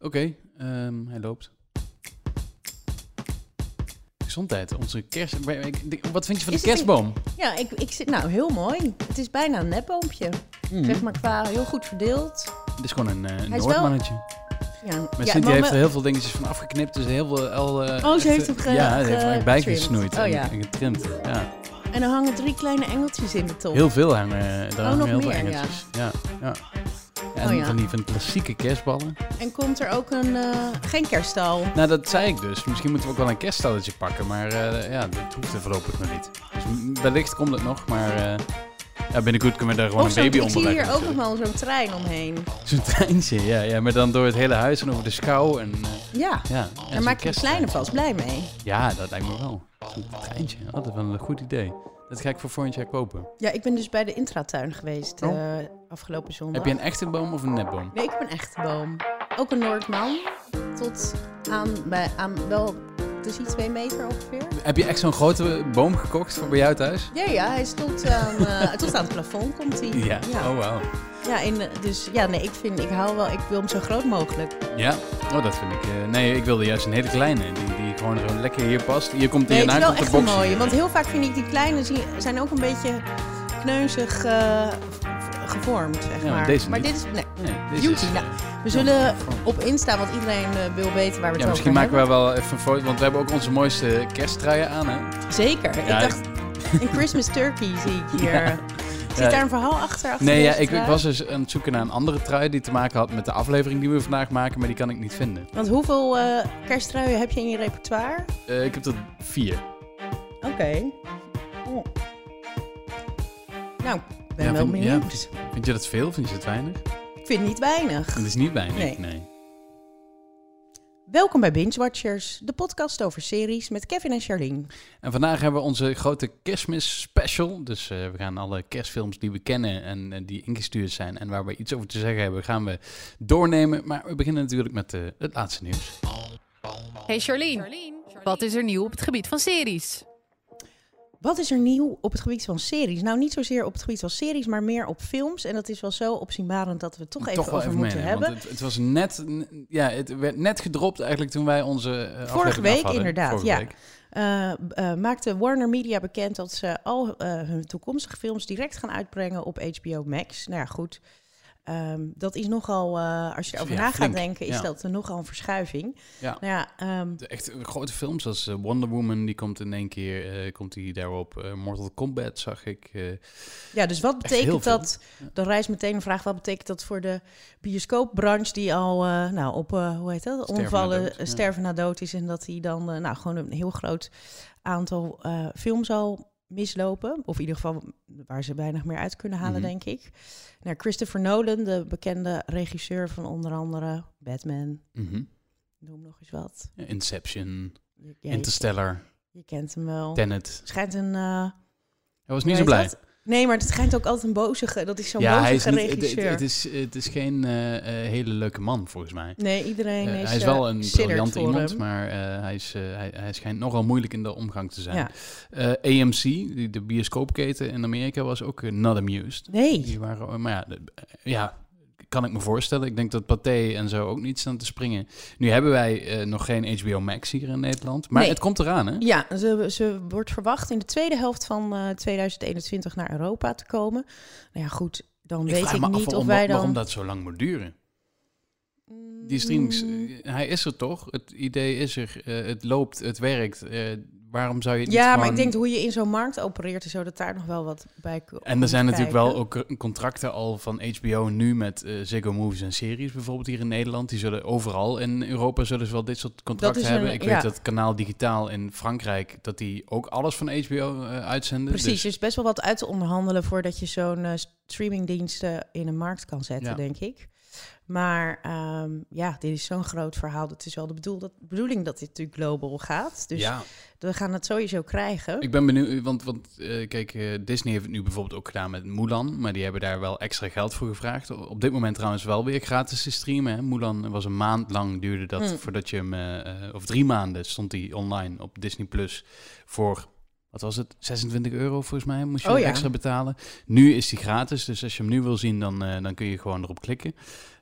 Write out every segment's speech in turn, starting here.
Oké, ehm, hij loopt. Gezondheid, onze kerst... Wat vind je van de kerstboom? Ja, ik, ik zit nou heel mooi. Het is bijna een nepboompje. Hmm. Zeg maar qua heel goed verdeeld. Het is gewoon een, eh, een wel- Noordmannetje. Ja, Maar ja, maar heeft er heel veel dingetjes van afgeknipt. Dus heel veel... Al, eh, Oh, ze heeft hem ge- Ja, ze heeft bijgesnoeid. Oh, en, ja. en getrimd. Ja. En er hangen drie kleine engeltjes in de top. Heel veel hangen. eh, Daar hangen nog heel veel meer, ja. engeltjes. Ja. Ja. En Oh, ja. van die van die klassieke kerstballen. En komt er ook een... eh, geen kerststal. Nou, dat zei ik dus. Misschien moeten we ook wel een kerststalletje pakken. Maar eh, ja, dat hoeft er voorlopig nog niet. Dus wellicht komt het nog. Maar eh, ja, binnenkort kunnen we daar gewoon Of een baby ik onder zie hier leggen. ook nog wel zo'n trein omheen. Zo'n treintje, ja, ja. Maar dan door het hele huis en over de schouw. En, eh, Ja, ja, ja, daar maak je de kersttrein. kleine vast blij mee. Ja, dat lijkt me wel. Zo'n treintje. Oh, dat is wel een goed idee. Dat ga ik voor volgend jaar kopen. Ja, ik ben dus bij de intratuin geweest Oh. eh, afgelopen zondag. Heb je een echte boom of een nepboom? Nee, ik heb een echte boom. Ook een Noordman. Tot aan, bij, aan wel, het is iets twee meter ongeveer. Heb je echt zo'n grote boom gekocht voor bij jou thuis? Ja, ja, hij tot aan, eh, tot aan het plafond komt hij. Ja. ja. Oh, wauw. Ja, in, de- dus ja, nee, ik vind, ik hou wel, ik wil hem zo groot mogelijk. Ja? Oh, dat vind ik... eh, nee, ik wilde juist een hele kleine. Die, die gewoon zo lekker hier past. Hier komt Nee, hij het is wel de echt een box. mooie. Want heel vaak vind ik die kleine zijn ook een beetje kneuzig eh, gevormd, zeg Ja, maar. maar dit is, nee. Nee, Beauty, is... nou, eh, We zullen vorm. op Insta, want iedereen eh, wil weten waar we het Ja, over misschien maken hebben. we wel even een foto, want we hebben ook onze mooiste kersttruien aan, hè? Zeker. Ik dacht, een Christmas turkey zie ik hier. Zit Ja. daar een verhaal achter? achter Nee, ja, ik, ik was dus aan het zoeken naar een andere trui die te maken had met de aflevering die we vandaag maken, maar die kan ik niet vinden. Want hoeveel eh kersttruien heb je in je repertoire? Eh, ik heb er vier. Oké. Oh. Nou, ik ben Ja, wel vind- ja. Vind je dat veel? Vind je het weinig? ik vind het niet weinig. Het is niet weinig, nee. Nee. Welkom bij Binge Watchers, de podcast over series met Kevin en Charlene. En vandaag hebben we onze grote kerstmis special. Dus eh, we gaan alle kerstfilms die we kennen en eh, die ingestuurd zijn en waar we iets over te zeggen hebben, gaan we doornemen. Maar we beginnen natuurlijk met eh, het laatste nieuws. Hey Charlene, wat is er nieuw op het gebied van series? Wat is er nieuw op het gebied van series? Nou, niet zozeer op het gebied van series, maar meer op films. En dat is wel zo opzienbarend dat we het toch even over moeten meenemen, hebben. Het, het was net, ja, het werd net gedropt eigenlijk toen wij onze eh, aflevering week hadden. inderdaad, Vorige ja. week. Eh, eh, maakte Warner Media bekend dat ze al hun toekomstige films direct gaan uitbrengen op HBO Max. Nou ja, goed. Ehm, dat is nogal, eh, als je erover Ja, na flink, gaat denken, is ja. dat nogal een verschuiving. Ja. Nou ja, ehm, echt grote films zoals eh, Wonder Woman, die komt in één keer, eh, komt die daarop. Mortal Kombat zag ik. ja, dus wat betekent dat? Dan rijst meteen een vraag, wat betekent dat voor de bioscoopbranche die al nou, op, hoe heet dat, Sterven na omvallen, dood, ja. sterven na dood is en dat hij dan nou, gewoon een heel groot aantal films al mislopen. Of in ieder geval waar ze weinig meer uit kunnen halen, Mhm. denk ik. Nou, Christopher Nolan, de bekende regisseur van onder andere Batman, mhm. noem nog eens wat. Inception, ja, Interstellar, je kent hem wel. Tenet. Schijnt een... eh, Hij was niet zo blij. dat? Nee, maar het schijnt ook altijd een bozige. Dat is zo'n Ja, hij is bozige niet, het, het- regisseur. het is, het is geen eh, eh, hele leuke man, volgens mij. Nee, iedereen Eh, is. hij is wel een briljant iemand, hem. maar hij, is, hij, hij schijnt nogal moeilijk in de omgang te zijn. Ja. AMC, die, de bioscoopketen in Amerika, was ook not amused. Nee. Die waren, eh, maar ja, de- ja, kan ik me voorstellen. Ik denk dat Pathé en zo ook niet staan te springen. Nu hebben wij eh, nog geen HBO Max hier in Nederland, maar Nee. het komt eraan, hè? Ja, ze, ze wordt verwacht in de tweede helft van eh, 2021 naar Europa te komen. Nou ja, goed, dan weet ik niet of wij dan... waarom dat zo lang moet duren. Die streamings, Mm, eh, hij is er toch? Het idee is er, eh, het loopt, het werkt. Waarom zou je het niet Ja, maar gewoon- ik denk hoe je in zo'n markt opereert en zo, dat daar nog wel wat bij komt En er zijn natuurlijk wel ook eh, contracten al van HBO nu met eh Ziggo Movies en series, bijvoorbeeld hier in Nederland. Die zullen overal in Europa zullen ze wel dit soort contracten een- hebben. Ik ja. weet dat Kanaal Digitaal in Frankrijk, dat die ook alles van HBO eh, uitzenden. Precies, Dus- er is best wel wat uit te onderhandelen voordat je zo'n streamingdiensten in een markt kan zetten, Ja. denk ik. Maar ehm, ja, dit is zo'n groot verhaal. Het is wel de bedoel, dat, bedoeling dat dit natuurlijk global gaat. Dus ja, we gaan het sowieso krijgen. ik ben benieuwd, want, want eh, kijk, eh, Disney heeft het nu bijvoorbeeld ook gedaan met Mulan, maar die hebben daar wel extra geld voor gevraagd. Op dit moment trouwens wel weer gratis te streamen. Hè. Mulan was een maand lang, duurde dat Hmm. voordat je hem, eh, of drie maanden stond hij online op Disney Plus voor, wat was het, 26 euro volgens mij, moest je Oh ja. extra betalen. Nu is die gratis, dus als je hem nu wil zien, dan, dan kun je gewoon erop klikken.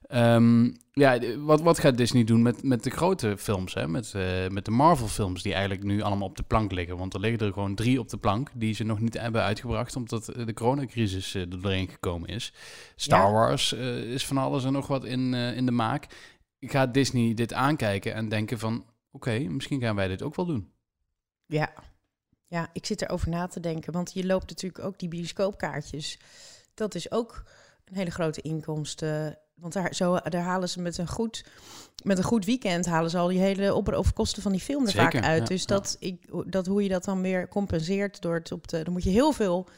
Ehm, ja, wat, wat gaat Disney doen met, met de grote films? Hè? Met, eh, met de Marvel-films die eigenlijk nu allemaal op de plank liggen. Want er liggen er gewoon drie op de plank die ze nog niet hebben uitgebracht, omdat eh, de coronacrisis eh, er doorheen gekomen is. Star Ja. Wars is van alles en nog wat in, in de maak. Gaat Disney dit aankijken en denken van, oké, misschien gaan wij dit ook wel doen? Ja. ja, ik zit erover na te denken. Want je loopt natuurlijk ook die bioscoopkaartjes. Dat is ook een hele grote inkomsten. Want daar, zo, daar halen ze met een goed, met een goed weekend halen ze al die hele op- overkosten van die film er Zeker, vaak uit. ja, dus ja. dat, ik, dat hoe je dat dan weer compenseert door het op de. Dan moet je heel veel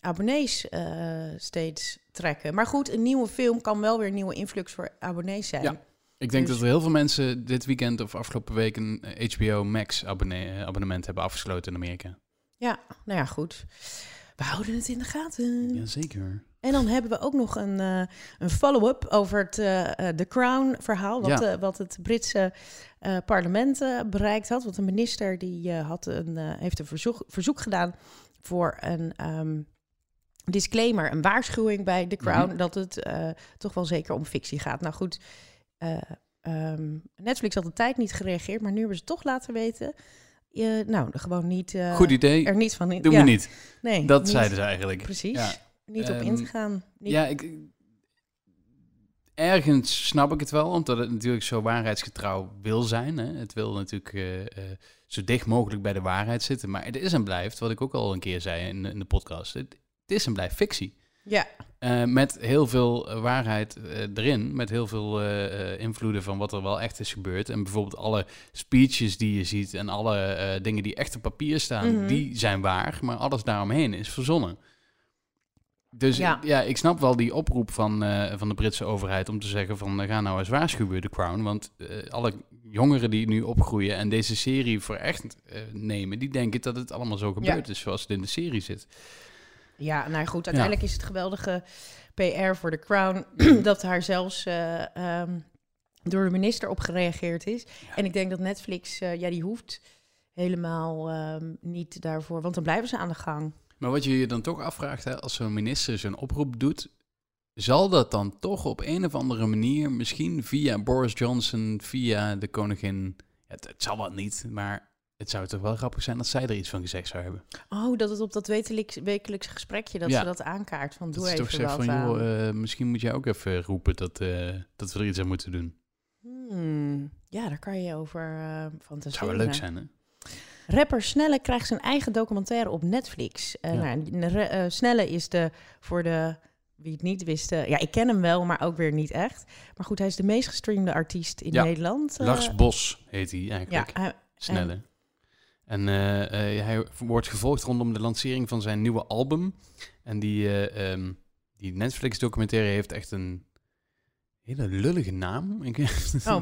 abonnees eh, steeds trekken. Maar goed, een nieuwe film kan wel weer een nieuwe influx voor abonnees zijn. Ja. Ik denk Dus- dat er heel veel mensen dit weekend of afgelopen week een eh, HBO Max abonne- eh, abonnement hebben afgesloten in Amerika. ja, nou ja, goed. We houden het in de gaten. Jazeker. En dan hebben we ook nog een, eh, een follow-up over het eh, eh, The Crown-verhaal. Wat, Ja. eh, wat het Britse eh, parlement eh, bereikt had. Want de minister die, eh, had een, eh, heeft een verzoek, verzoek gedaan voor een ehm, disclaimer, een waarschuwing bij The Crown. Mhm. Dat het eh, toch wel zeker om fictie gaat. Nou goed, eh, ehm, Netflix had de tijd niet gereageerd, maar nu hebben ze toch laten weten. eh, nou, gewoon niet. eh, Goed idee. Er niet van in. Doen ja, we niet. Nee, Dat niet- zeiden ze eigenlijk. Precies. Ja. Niet op Ehm, in te gaan. Niet Ja, ik, ergens snap ik het wel, omdat het natuurlijk zo waarheidsgetrouw wil zijn. Hè. Het wil natuurlijk eh, eh, zo dicht mogelijk bij de waarheid zitten. Maar het is en blijft, wat ik ook al een keer zei in, in de podcast, het, het is en blijft fictie. Ja, Eh, met heel veel waarheid erin, met heel veel invloeden van wat er wel echt is gebeurd. En bijvoorbeeld alle speeches die je ziet en alle dingen die echt op papier staan, Mhm. die zijn waar, maar alles daaromheen is verzonnen. Dus Ja. ja, ik snap wel die oproep van, eh, van de Britse overheid om te zeggen van eh, ga nou eens waarschuwen, The Crown. Want eh, alle jongeren die nu opgroeien en deze serie voor echt nemen, die denken dat het allemaal zo gebeurd is zoals het in de serie zit. Ja, nou goed, uiteindelijk is het geweldige PR voor de Crown dat daar zelfs eh, ehm, door de minister op gereageerd is. En ik denk dat Netflix, ja, die hoeft helemaal ehm, niet daarvoor, want dan blijven ze aan de gang. Maar wat je je dan toch afvraagt, hè, als zo'n minister zijn oproep doet, zal dat dan toch op een of andere manier, misschien via Boris Johnson, via de koningin, het, het zal wel niet, maar het zou toch wel grappig zijn dat zij er iets van gezegd zou hebben. Oh, dat het op dat wekelijks, gesprekje, dat Ja. ze dat aankaart, van doe dat even toch zegt wat van, aan. joh, eh, misschien moet jij ook even roepen dat, eh, dat we er iets aan moeten doen. Hmm, ja, daar kan je over eh Dat fantaseren. zou wel leuk zijn, hè? Rapper Snelle krijgt zijn eigen documentaire op Netflix. Eh, Ja. nou, eh, Snelle is de, voor de, wie het niet wist, ja, ik ken hem wel, maar ook weer niet echt. Maar goed, hij is de meest gestreamde artiest in Ja. Nederland. eh. Lars Bos heet hij ja, eigenlijk. hij- Snelle. En hij wordt gevolgd rondom de lancering van zijn nieuwe album. En die, eh, ehm, die Netflix-documentaire heeft echt een hele lullige naam. Ik, het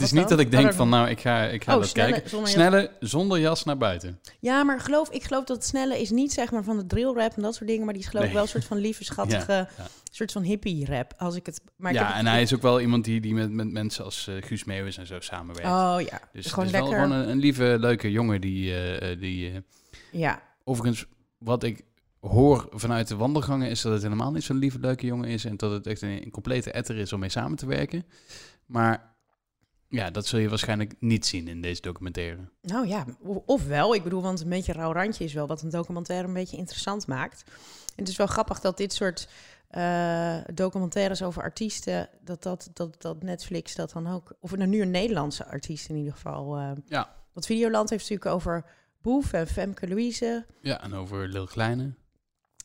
is niet dan? dat ik denk van, nou, ik ga, ik ga Oh, dat Snelle kijken. zonder jas. Snelle, zonder jas naar buiten. ja, maar geloof, ik geloof dat Snelle is niet zeg maar van de drill rap en dat soort dingen, maar die is geloof ik Nee. wel een soort van lieve, schattige, Ja, ja. soort van hippie rap. Als ik het, maar ik ja, en hij is ook wel iemand die, die met, met mensen als eh, Guus Meeuwis en zo samenwerkt. Oh ja, dus gewoon lekker. wel gewoon een, een lieve, leuke jongen die... eh, eh, die Ja, Overigens, wat ik hoor vanuit de wandelgangen is dat het helemaal niet zo'n lieve, leuke jongen is. En dat het echt een, een complete etter is om mee samen te werken. Maar ja, dat zul je waarschijnlijk niet zien in deze documentaire. Nou ja, o- of wel. Ik bedoel, want een beetje rauw randje is wel wat een documentaire een beetje interessant maakt. En het is wel grappig dat dit soort eh, documentaires over artiesten, dat, dat, dat, dat Netflix dat dan ook, of nou nu een Nederlandse artiest in ieder geval. eh Ja. Want Videoland heeft natuurlijk over Boef en Femke Louise, Ja, en over Lil Kleine.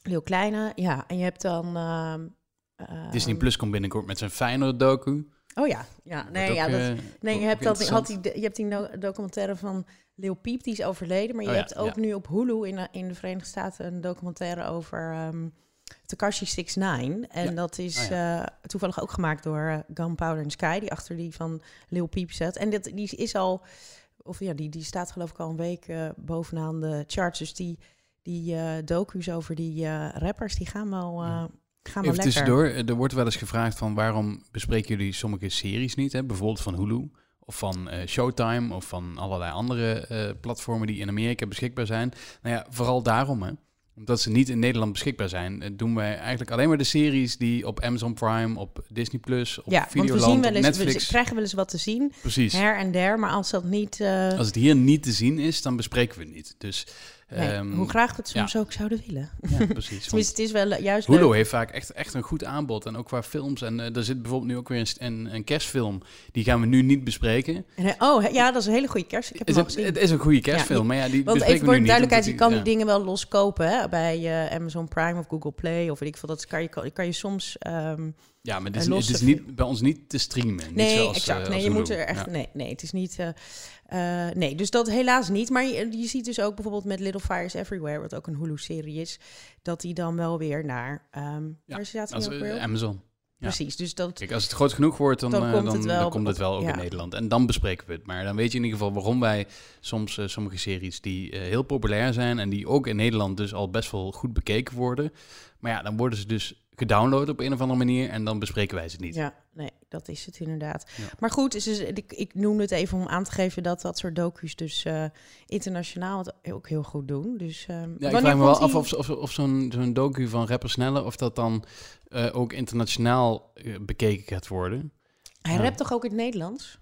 Lil Kleine. Ja, en je hebt dan... ehm, eh, Disney Plus komt binnenkort met zijn Feyenoord docu. Oh ja, ja. Nee, ook, ja, dat, eh, Nee, je hebt, dat, had die, je hebt die documentaire van Lil Peep, die is overleden. Maar je Oh ja, hebt ook ja. nu op Hulu in, de- in de Verenigde Staten een documentaire over ehm Takashi 69. En Ja. dat is Oh eh, toevallig ook gemaakt door eh, Gunpowder and Sky, die achter die van Lil Peep zat. En dit, die is al, of ja, die, die staat geloof ik al een week eh, bovenaan de charts. Dus die, die eh docu's over die eh, rappers, die gaan wel, Ja. gaan wel Even lekker. tussendoor, er wordt wel eens gevraagd van waarom bespreken jullie sommige series niet? Hè? Bijvoorbeeld van Hulu of van Showtime of van allerlei andere platformen die in Amerika beschikbaar zijn. Nou ja, vooral daarom hè. omdat ze niet in Nederland beschikbaar zijn, doen wij eigenlijk alleen maar de series die op Amazon Prime, op Disney Plus, op ja, want we Videoland, zien wel op eens, Netflix. we krijgen wel eens wat te zien, Precies. her en der, maar als dat niet... Als het hier niet te zien is, dan bespreken we het niet. Dus nee, ehm, hoe graag we het soms ook zouden willen. ja, precies. Het is wel eh, juist Hulu leuk. heeft vaak echt, echt een goed aanbod. En ook qua films. En eh, er zit bijvoorbeeld nu ook weer een, een, een kerstfilm. Die gaan we nu niet bespreken. En, eh, oh, ja, dat is een hele goede kerst. Ik heb Het is, het is een goede kerstfilm. Ja, maar ja, die Want bespreken even voor duidelijkheid, je kan die dingen wel loskopen hè, bij Amazon Prime of Google Play of weet ik veel. Dat kan je, kan je soms... ehm, Ja, maar het is, het is niet, bij ons niet te streamen. Niet nee, zoals, exact. eh, nee, je Hulu. moet er echt... Ja. Nee, nee, het is niet... eh, eh, nee, dus dat helaas niet. Maar je, je ziet dus ook bijvoorbeeld met Little Fires Everywhere, wat ook een Hulu-serie is, dat die dan wel weer naar... ehm Ja, waar staat Als, weer? Amazon. ja. Precies, dus dat... Kijk, als het groot genoeg wordt, dan, Dan dan, komt dan, het wel dan komt het wel ook in Nederland. En dan bespreken we het. Maar dan weet je in ieder geval waarom wij soms sommige series die heel populair zijn en die ook in Nederland dus al best wel goed bekeken worden. Maar ja, dan worden ze dus gedownload op een of andere manier en dan bespreken wij ze niet. Ja, nee, dat is het inderdaad. Ja. Maar goed, dus, ik, ik noemde het even om aan te geven dat dat soort docu's dus eh, internationaal het ook heel goed doen. Dus, ehm, Ja, ik vraag me wel af of, of, of zo'n zo'n docu van Rapper Snelle, of dat dan eh, ook internationaal eh, bekeken gaat worden. Hij rapt toch ook in het Nederlands?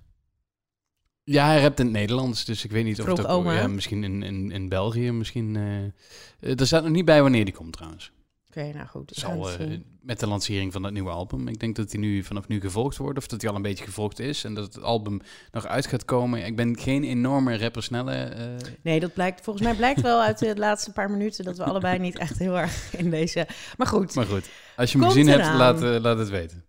Ja, hij rapt in het Nederlands, dus ik weet niet of ook... oma. Ja, misschien in, in, in België, misschien... er staat nog niet bij wanneer die komt trouwens. Oké, nou goed. Zal eh, met de lancering van dat nieuwe album. Ik denk dat hij nu vanaf nu gevolgd wordt, of dat hij al een beetje gevolgd is. En dat het album nog uit gaat komen. Ik ben geen enorme rapper snelle. eh, Nee, dat blijkt volgens mij blijkt wel uit de laatste paar minuten dat we allebei niet echt heel erg in deze. Maar goed, maar goed, als je hem Komt gezien hebt, laat, eh, laat het weten.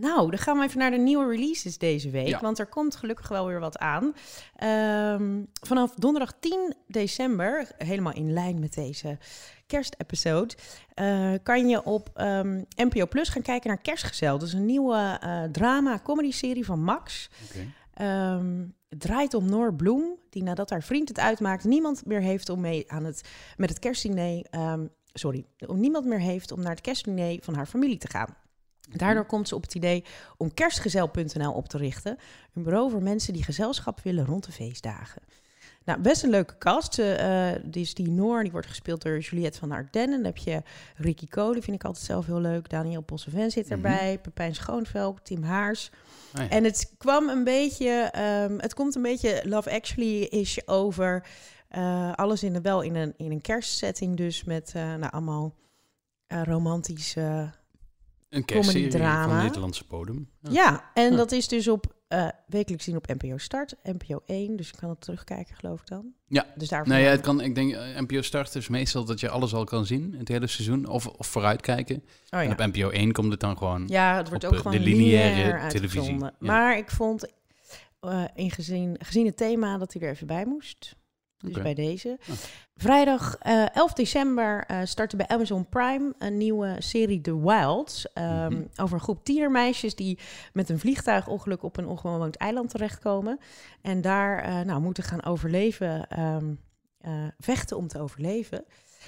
Nou, dan gaan we even naar de nieuwe releases deze week. Ja. Want er komt gelukkig wel weer wat aan. Ehm, vanaf donderdag 10 december, helemaal in lijn met deze kerstepisode, eh, kan je op ehm, NPO Plus gaan kijken naar Kerstgezel. Dat is een nieuwe eh, drama-comedy-serie van Max. Ehm, het draait om Noor Bloem, die nadat haar vriend het uitmaakt, niemand meer heeft om mee aan het, met het kerstdiner. sorry, om niemand meer heeft om naar het kerstdiner van haar familie te gaan. Daardoor komt ze op het idee om kerstgezel.nl op te richten. Een bureau voor mensen die gezelschap willen rond de feestdagen. Nou, best een leuke cast. Die is die Noor, die wordt gespeeld door Juliette van Ardennen. Dan heb je Ricky Cole, vind ik altijd zelf heel leuk. Daniel Posseven zit erbij. Pepijn Schoonveld, Tim Haars. Ah, ja. En het kwam een beetje, ehm, het komt een beetje Love Actually-ish over. Eh, alles in de, wel in een, in een kerstsetting dus met eh, nou, allemaal romantische... een kerstserie comedy-drama. van Nederlandse bodem. Ja. Ja, en Ja. dat is dus op eh, wekelijks zien op NPO Start, NPO 1. Dus je kan het terugkijken geloof ik dan. Ja. Dus daarvoor Nou ja, het kan, ik denk, eh, NPO Start is meestal dat je alles al kan zien, het hele seizoen, of, of vooruitkijken. oh, En op NPO 1 komt het dan gewoon... ja, het wordt op, ook eh, gewoon de lineaire lineair televisie. Maar ik vond, in gezien, gezien het thema, dat hij er even bij moest. Dus bij deze. Vrijdag eh, 11 december eh startte bij Amazon Prime een nieuwe serie The Wilds. ehm, Mhm. Over een groep tienermeisjes die met een vliegtuigongeluk op een onbewoond eiland terechtkomen. En daar eh, nou, moeten gaan overleven, ehm, eh, vechten om te overleven.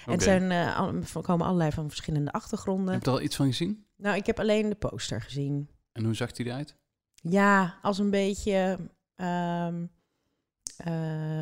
En zijn, al- komen allerlei van verschillende achtergronden. Heb je er al iets van gezien? Nou, ik heb alleen de poster gezien. En hoe zag die eruit? Ja, als een beetje ehm eh,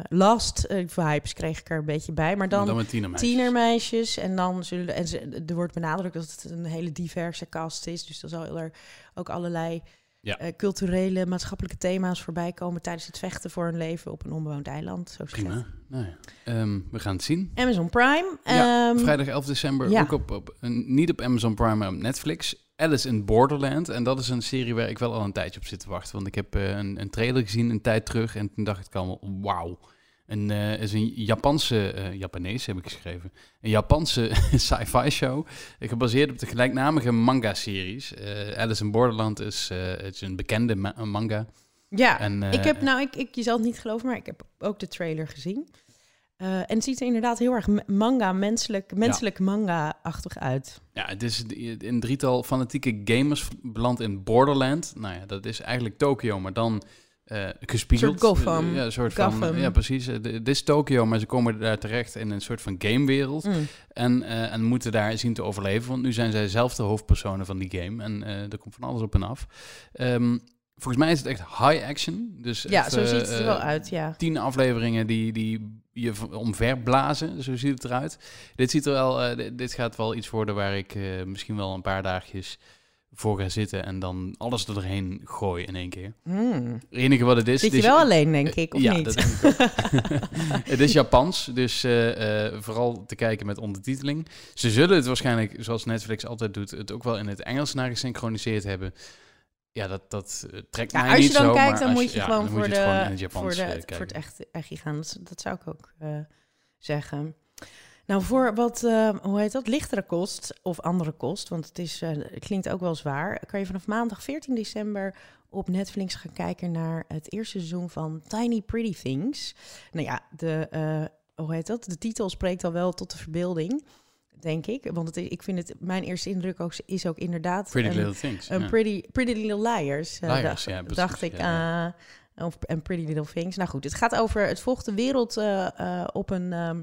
Last eh, vibes kreeg ik er een beetje bij. Maar dan, dan met tienermeisjes. tienermeisjes. En dan zullen en ze, er wordt benadrukt dat het een hele diverse cast is. Dus er zal er ook allerlei Ja. eh, culturele, maatschappelijke thema's voorbij komen tijdens het vechten voor een leven op een onbewoond eiland. Zo Prima. Nou ja. Ehm, we gaan het zien. Amazon Prime. Ja, ehm, Vrijdag 11 december, ja. ook op, op een, niet op Amazon Prime, maar op Netflix. Alice in Borderland. En dat is een serie waar ik wel al een tijdje op zit te wachten. Want ik heb eh, een, een trailer gezien een tijd terug. En toen dacht ik allemaal, wauw. Een, eh, is een Japanse, eh Japanees heb ik geschreven, een Japanse sci-fi show, gebaseerd op de gelijknamige manga-series. Alice in Borderland is, is een bekende ma- manga. ja, En, ik heb, nou, ik, ik, je zal het niet geloven, maar ik heb ook de trailer gezien. Eh, en het ziet er inderdaad heel erg manga, menselijk, menselijk manga-achtig uit. Ja, het is een drietal fanatieke gamers beland in Borderland. Nou ja, dat is eigenlijk Tokio, maar dan eh gespiegeld. Soort Gotham. Eh, ja, een soort van. Ja, precies. Eh, Het is Tokio, maar ze komen daar terecht in een soort van gamewereld. Mm. En, en moeten daar zien te overleven. Want nu zijn zij zelf de hoofdpersonen van die game. En eh, er komt van alles op en af. Ehm, volgens mij is het echt high action. Dus Ja, echt, zo ziet het er eh, wel uit, ja. Tien afleveringen die, die je v- omver blazen, zo ziet het eruit. Dit, ziet er wel, eh, dit, dit gaat wel iets worden waar ik eh, misschien wel een paar dagjes voor ga zitten en dan alles er doorheen gooi in één keer. Hmm. Het enige wat het is... Zit het je is- wel alleen, denk ik, of ja, niet? dat denk ik ook. het is Japans, dus vooral te kijken met ondertiteling. Ze zullen het waarschijnlijk, zoals Netflix altijd doet, het ook wel in het Engels naar gesynchroniseerd hebben. Ja, dat, dat eh, trekt Ja, mij als niet je dan zo, kijkt, maar dan als moet je ja, gewoon dan voor, moet je gewoon de, het voor, de, eh, voor kijken. het echt, echt gaan. Dat, dat zou ik ook eh, zeggen. Nou, voor wat, hoe heet dat, lichtere kost of andere kost, want het, is, het klinkt ook wel zwaar, kan je vanaf maandag 14 december op Netflix gaan kijken naar het eerste seizoen van Tiny Pretty Things. Nou ja, de, hoe heet dat? De titel spreekt al wel tot de verbeelding, denk ik. Want het, ik vind het, mijn eerste indruk ook, is ook inderdaad... Pretty een- Little Things. een pretty, pretty Little Liars. eh, Liars, dacht, ja, precies, dacht ik. ja, eh, of en Pretty Little Things. Nou goed, het gaat over het volgt de wereld eh, op een ehm,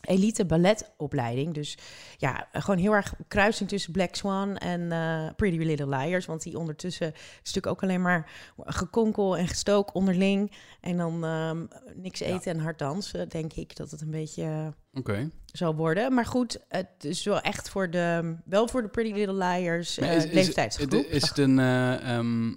elite balletopleiding. Dus ja, gewoon heel erg kruising tussen Black Swan en Pretty Little Liars. Want die ondertussen is natuurlijk ook alleen maar gekonkel en gestook onderling. En dan ehm, niks Ja. eten en hard dansen, denk ik dat het een beetje Oké. zal worden. Maar goed, het is wel echt voor de, wel voor de Pretty Little Liars eh, is- is- leeftijdsgroep. Is, is het een... eh, ehm,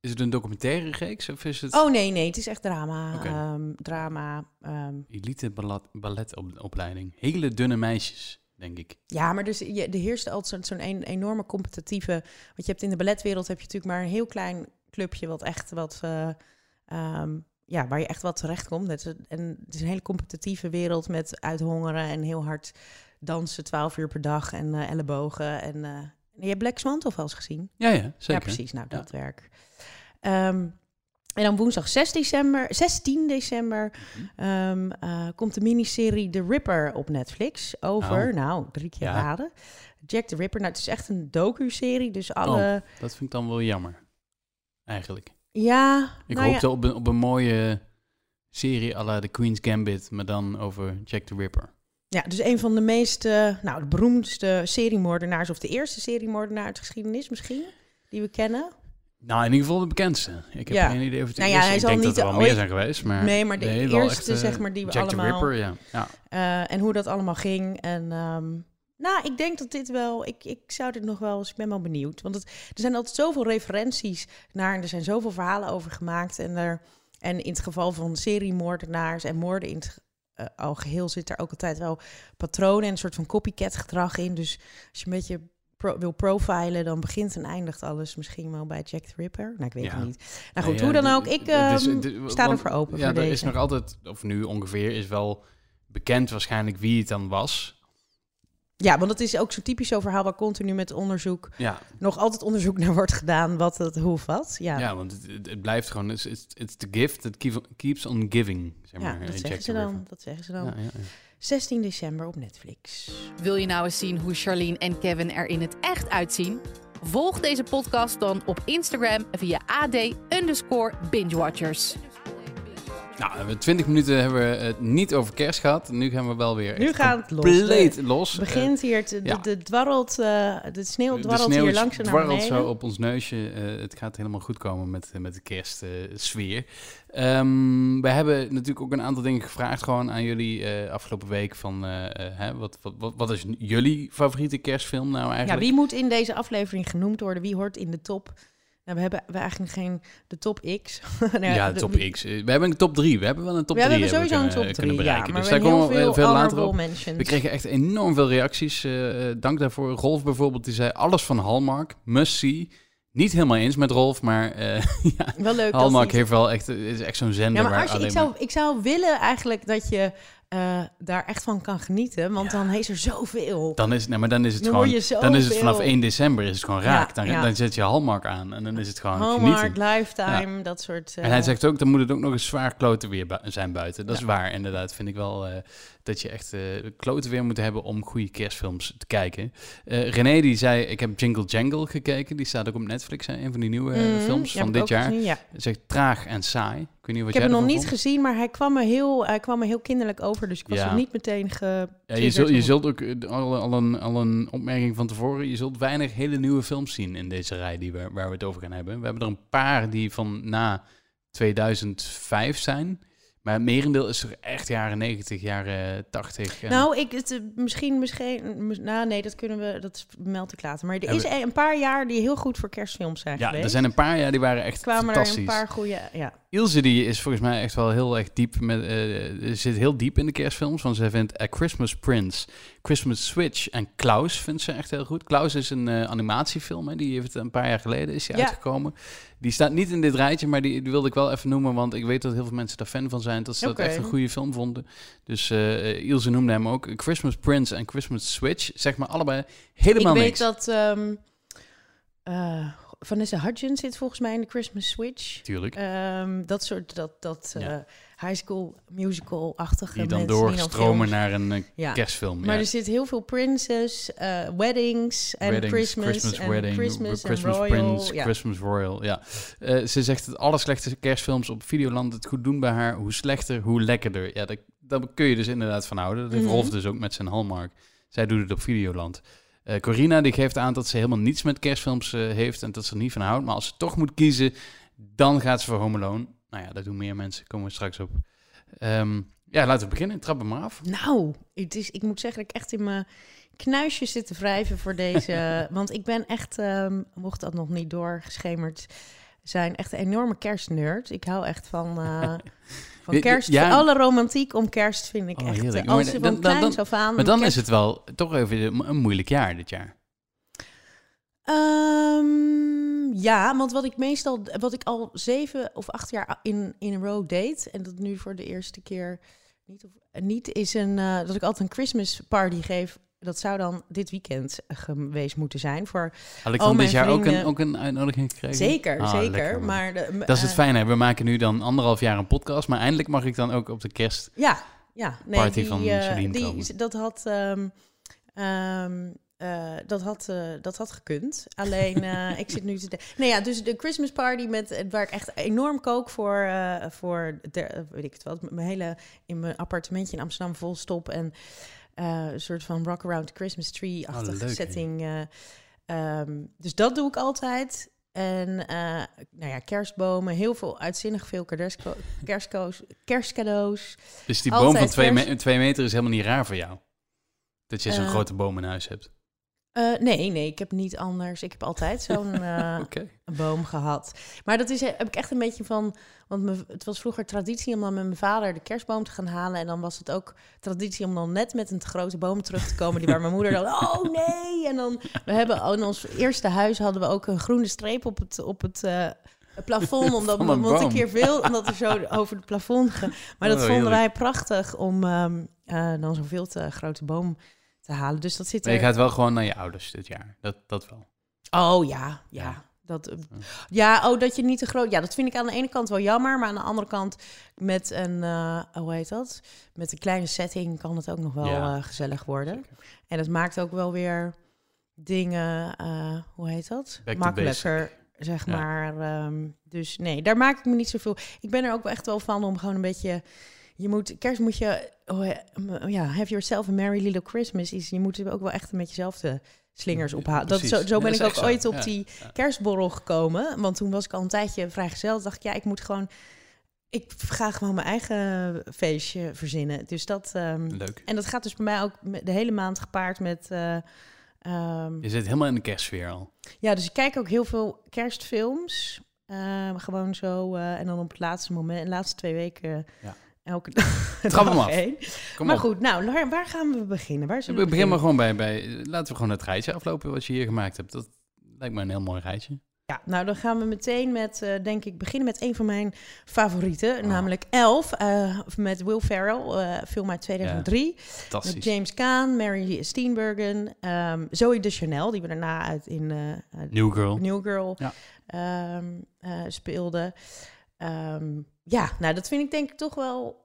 is het een documentaire reeks of is het Oh nee, nee, het is echt drama. Ehm, drama. ehm. elite ballet, balletopleiding? Hele dunne meisjes, denk ik. ja, maar dus je, er heerst altijd zo'n een- enorme competitieve. Want je hebt in de balletwereld heb je natuurlijk maar een heel klein clubje wat echt wat. ehm, ja, waar je echt wat terecht komt. Het is, een- en het is een hele competitieve wereld met uithongeren en heel hard dansen, 12 uur per dag en eh, ellebogen. En eh, je hebt Black Swan toch wel eens gezien? Ja, ja, zeker. Ja, precies. Nou, Ja. dat werk. Ehm, en dan woensdag 6 december, 16 december Mhm. ehm, eh, komt de miniserie The Ripper op Netflix over, Oh. nou, drie keer Ja. raden. Jack the Ripper, nou, het is echt een docu-serie, dus alle... Dat vind ik dan wel jammer. Eigenlijk. Ja, Ik nou ja, hoopte op, een, op een mooie serie à la The Queen's Gambit, maar dan over Jack the Ripper. ja, dus een van de meest, eh, nou, de beroemdste seriemoordenaars, of de eerste seriemoordenaar uit de geschiedenis misschien, die we kennen. Nou, in ieder geval de bekendste. Ik heb Ja. geen idee of het Nou ja, hij Ik denk niet dat er meer zijn geweest, maar... Nee, maar de nee, eerste, echt, eh, zeg maar, die we Jack allemaal... the Ripper, ja. ja. Eh, en hoe dat allemaal ging. En ehm, nou, ik denk dat dit wel. Ik, ik zou dit nog wel eens. Ik ben wel benieuwd. Want het, er zijn altijd zoveel referenties naar. En er zijn zoveel verhalen over gemaakt. En, er, en in het geval van seriemoordenaars en moorden in het eh, algeheel zit er ook altijd wel patronen en een soort van copycat gedrag in. Dus als je een beetje pro- wil profilen, dan begint en eindigt alles misschien wel bij Jack the Ripper. Nou, ik weet Ja. het niet. Nou goed, Nee, hoe dan ook. Ik d- het is- ehm, d- sta ervoor open Ja, voor er is nog altijd, of nu ongeveer, is wel bekend waarschijnlijk wie het dan was. Ja, want het is ook zo'n typisch zo'n verhaal waar continu met onderzoek Ja, nog altijd onderzoek naar wordt gedaan wat het hoe wat. Ja, ja. want het, blijft gewoon, it's, it's, it's the gift that keep- keeps on giving, zeg Ja, maar. dat eh, zeggen ze dan. Dat zeggen ze dan. Ja, ja, ja. 16 december op Netflix. Wil je nou eens zien hoe Charlene en Kevin er in het echt uitzien? Volg deze podcast dan op Instagram via AD underscore bingewatchers. Nou, we hebben 20 minuten hebben we het niet over kerst gehad. Nu gaan we wel weer Nu gaat het los. compleet los. Het begint hier, te, de, ja. de, dwarrelt, eh, de sneeuw Eh, dwarrelt sneeuw hier langzaam naar dwarrelt beneden. zo op ons neusje. Eh, het gaat helemaal goed komen met, met de kerstsfeer. Ehm we hebben natuurlijk ook een aantal dingen gevraagd gewoon aan jullie eh, afgelopen week. Van, eh, eh, hè, wat, wat, wat, wat is jullie favoriete kerstfilm nou ja, eigenlijk? wie moet in deze aflevering genoemd worden? Wie hoort in de top? Nou, we hebben we eigenlijk geen de top X. Ja, de top X. Eh, We hebben een top 3. We hebben wel een top we 3 hebben sowieso een kunnen, top kunnen 3, ja. bereiken. Maar dus we daar komen heel we veel later op. mentions. We kregen echt enorm veel reacties. eh, eh, dank daarvoor. Rolf bijvoorbeeld, die zei alles van Hallmark, must see. Niet helemaal eens met Rolf, maar eh, ja, Wel leuk Hallmark heeft wel echt, is echt zo'n zender Ja, maar als je, ik, zou, ik zou willen eigenlijk dat je eh, daar echt van kan genieten. Want dan is er zoveel. Dan is, nee, maar dan is het Dan gewoon. Dan is het vanaf 1 december is het gewoon Ja, raak. Dan, ja. dan zet je Hallmark aan en dan is het gewoon Hallmark, genieten. Lifetime, dat soort... eh, En hij zegt ook, dan moet het ook nog eens zwaar kloten weer bu- zijn buiten. Dat is waar, inderdaad. Vind ik wel eh, dat je echt eh kloten weer moet hebben om goede kerstfilms te kijken. Eh, René die zei, ik heb Jingle Jangle gekeken. Die staat ook op Netflix, hè, een van die nieuwe eh, mhm, films van dit jaar. gezien, ja. Zegt traag en saai. Ik weet niet wat Ik heb hem nog niet vond. gezien, maar hij kwam me heel, hij kwam me heel kinderlijk over. Dus ik was Ja. nog niet meteen ge... Ja, je, zult, je zult ook al, al, een, al een opmerking van tevoren. Je zult weinig hele nieuwe films zien in deze rij die we, waar we het over gaan hebben. We hebben er een paar die van na 2005 zijn. Maar het merendeel is toch echt jaren 90, jaren 80. En Nou, ik, het, eh, misschien, misschien, mis- nou nee, dat kunnen we, dat meld ik later. Maar er is een paar jaar die heel goed voor kerstfilms zijn ja, geweest. er zijn een paar jaar die waren echt kwamen er fantastisch. een paar goede, ja. Ilse die is volgens mij echt wel heel erg diep met, eh, zit heel diep in de kerstfilms. Want zij vindt A Christmas Prince, Christmas Switch en Klaus vindt ze echt heel goed. Klaus is een eh, animatiefilm, hè, die heeft een paar jaar geleden is die Ja. uitgekomen. Die staat niet in dit rijtje, maar die, die wilde ik wel even noemen, want ik weet dat heel veel mensen daar fan van zijn. Dat ze dat echt een goede film vonden. Dus eh Ilse noemde hem ook. Christmas Prince en Christmas Switch, zeg maar allebei helemaal ik weet niks. dat ehm, eh, Vanessa Hudgens zit volgens mij in de Christmas Switch. Tuurlijk. Ehm, dat soort, dat, dat Ja. High school musical-achtige die dan doorstromen naar een eh, Ja. kerstfilm. Maar ja. er zit heel veel princess, eh, weddings en Christmas, Christmas en wedding, Christmas, Royal. Prince, ja. Christmas Royal. Ja. Eh, ze zegt dat alle slechte kerstfilms op Videoland het goed doen bij haar. Hoe slechter, hoe lekkerder. Ja, dat, daar kun je dus inderdaad van houden. Dat heeft Mhm. Rolf dus ook met zijn Hallmark. Zij doet het op Videoland. Corina die geeft aan dat ze helemaal niets met kerstfilms heeft en dat ze er niet van houdt. Maar als ze toch moet kiezen, dan gaat ze voor Home Alone. Nou ja, dat doen meer mensen. Komen we straks op. Ehm, ja, laten we beginnen. Trap hem maar af. Nou, het is, ik moet zeggen dat ik echt in mijn knuisjes zit te wrijven voor deze. want ik ben echt, ehm, mocht dat nog niet doorgeschemerd zijn, echt een enorme kerstnerd. Ik hou echt van, eh, van kerst. ja. Alle romantiek om kerst vind ik Oh, echt. heerlijk. eh, Als Maar je dan- van dan- dan- af aan... Maar dan kerst- is het wel toch even een moeilijk jaar dit jaar. Ehm, ja, want wat ik meestal, wat ik al zeven of acht jaar in, in een row deed, en dat nu voor de eerste keer niet, of, niet is een, eh, dat ik altijd een Christmas party geef. Dat zou dan dit weekend geweest moeten zijn. Voor, Had ik van dit jaar ook een, ook een uitnodiging gekregen? zeker, Ah, zeker. lekker, maar de, Dat is het eh, fijne. We maken nu dan anderhalf jaar een podcast, maar eindelijk mag ik dan ook op de kerst. Ja, ja. Nee, Party die, van die, komen. Dat had, ehm, ehm, eh, dat, had, eh, dat had gekund. Alleen, eh, ik zit nu te... Nee ja, dus de Christmas party met, waar ik echt enorm kook voor, voor de, weet ik het wat, met mijn hele, in mijn appartementje in Amsterdam vol stop en een soort van rock around Christmas tree-achtige Oh, setting. eh, ehm, dus dat doe ik altijd. En nou ja, kerstbomen, heel veel, uitzinnig veel kerstcadeaus. Dus die boom van twee, vers. me- twee meter is helemaal niet raar voor jou. Dat je zo'n grote boom in huis hebt. Eh, nee, nee, ik heb niet anders. Ik heb altijd zo'n eh, boom gehad. Maar dat is, eh, heb ik echt een beetje van... Want me, het was vroeger traditie om dan met mijn vader de kerstboom te gaan halen. En dan was het ook traditie om dan net met een te grote boom terug te komen... die waar mijn moeder dan, oh nee! En dan, we hebben in ons eerste huis hadden we ook een groene streep op het... Op het plafond, omdat Van een keer veel, omdat er zo over het plafond ging. Maar dat Oh, vonden heerlijk. wij prachtig om eh, dan zo'n veel te grote boom te halen. Dus dat zit Maar er... je gaat wel gewoon naar je ouders dit jaar. Dat, dat wel. Oh ja, ja. Ja. Dat, ja, oh, dat je niet te groot... Ja, dat vind ik aan de ene kant wel jammer. Maar aan de andere kant met een... eh, hoe heet dat? Met een kleine setting kan het ook nog wel Ja. eh, gezellig worden. Zeker. En het maakt ook wel weer dingen... eh, hoe heet dat? Back Makkelijker, zeg Ja. maar. ehm, dus nee, daar maak ik me niet zoveel... Ik ben er ook wel echt wel van om gewoon een beetje... Je moet, kerst moet je, oh, eh, ja, have yourself a merry little Christmas. Is, je moet ook wel echt met jezelf de slingers ophalen. Dat, zo, zo Ja, ben dat ik ook zo. ooit op die kerstborrel gekomen. Want toen was ik al een tijdje vrijgezel. dacht ik, ja, ik moet gewoon... Ik ga gewoon mijn eigen feestje verzinnen. Dus dat... ehm, Leuk. en dat gaat dus bij mij ook de hele maand gepaard met... eh, ehm, Je zit helemaal in de kerstsfeer al. ja, dus ik kijk ook heel veel kerstfilms. Ehm, gewoon zo. eh, en dan op het laatste moment, de laatste twee weken... Ja. Elke dag Trap hem af. Kom maar op. goed, nou, waar, waar gaan we beginnen? Waar We we beginnen maar gewoon bij, bij... Laten we gewoon het rijtje aflopen wat je hier gemaakt hebt. Dat lijkt me een heel mooi rijtje. Ja, nou dan gaan we meteen met, eh, denk ik, beginnen met een van mijn favorieten. Oh. Namelijk Elf, eh, met Will Ferrell, eh, film uit 2003. Met Fantastisch. James Caan, Mary Steenburgen, ehm Zoe de Chanel, die we daarna uit in New Girl. New Girl Ja. ehm, eh, speelde. Ehm, ja, nou dat vind ik denk ik toch wel...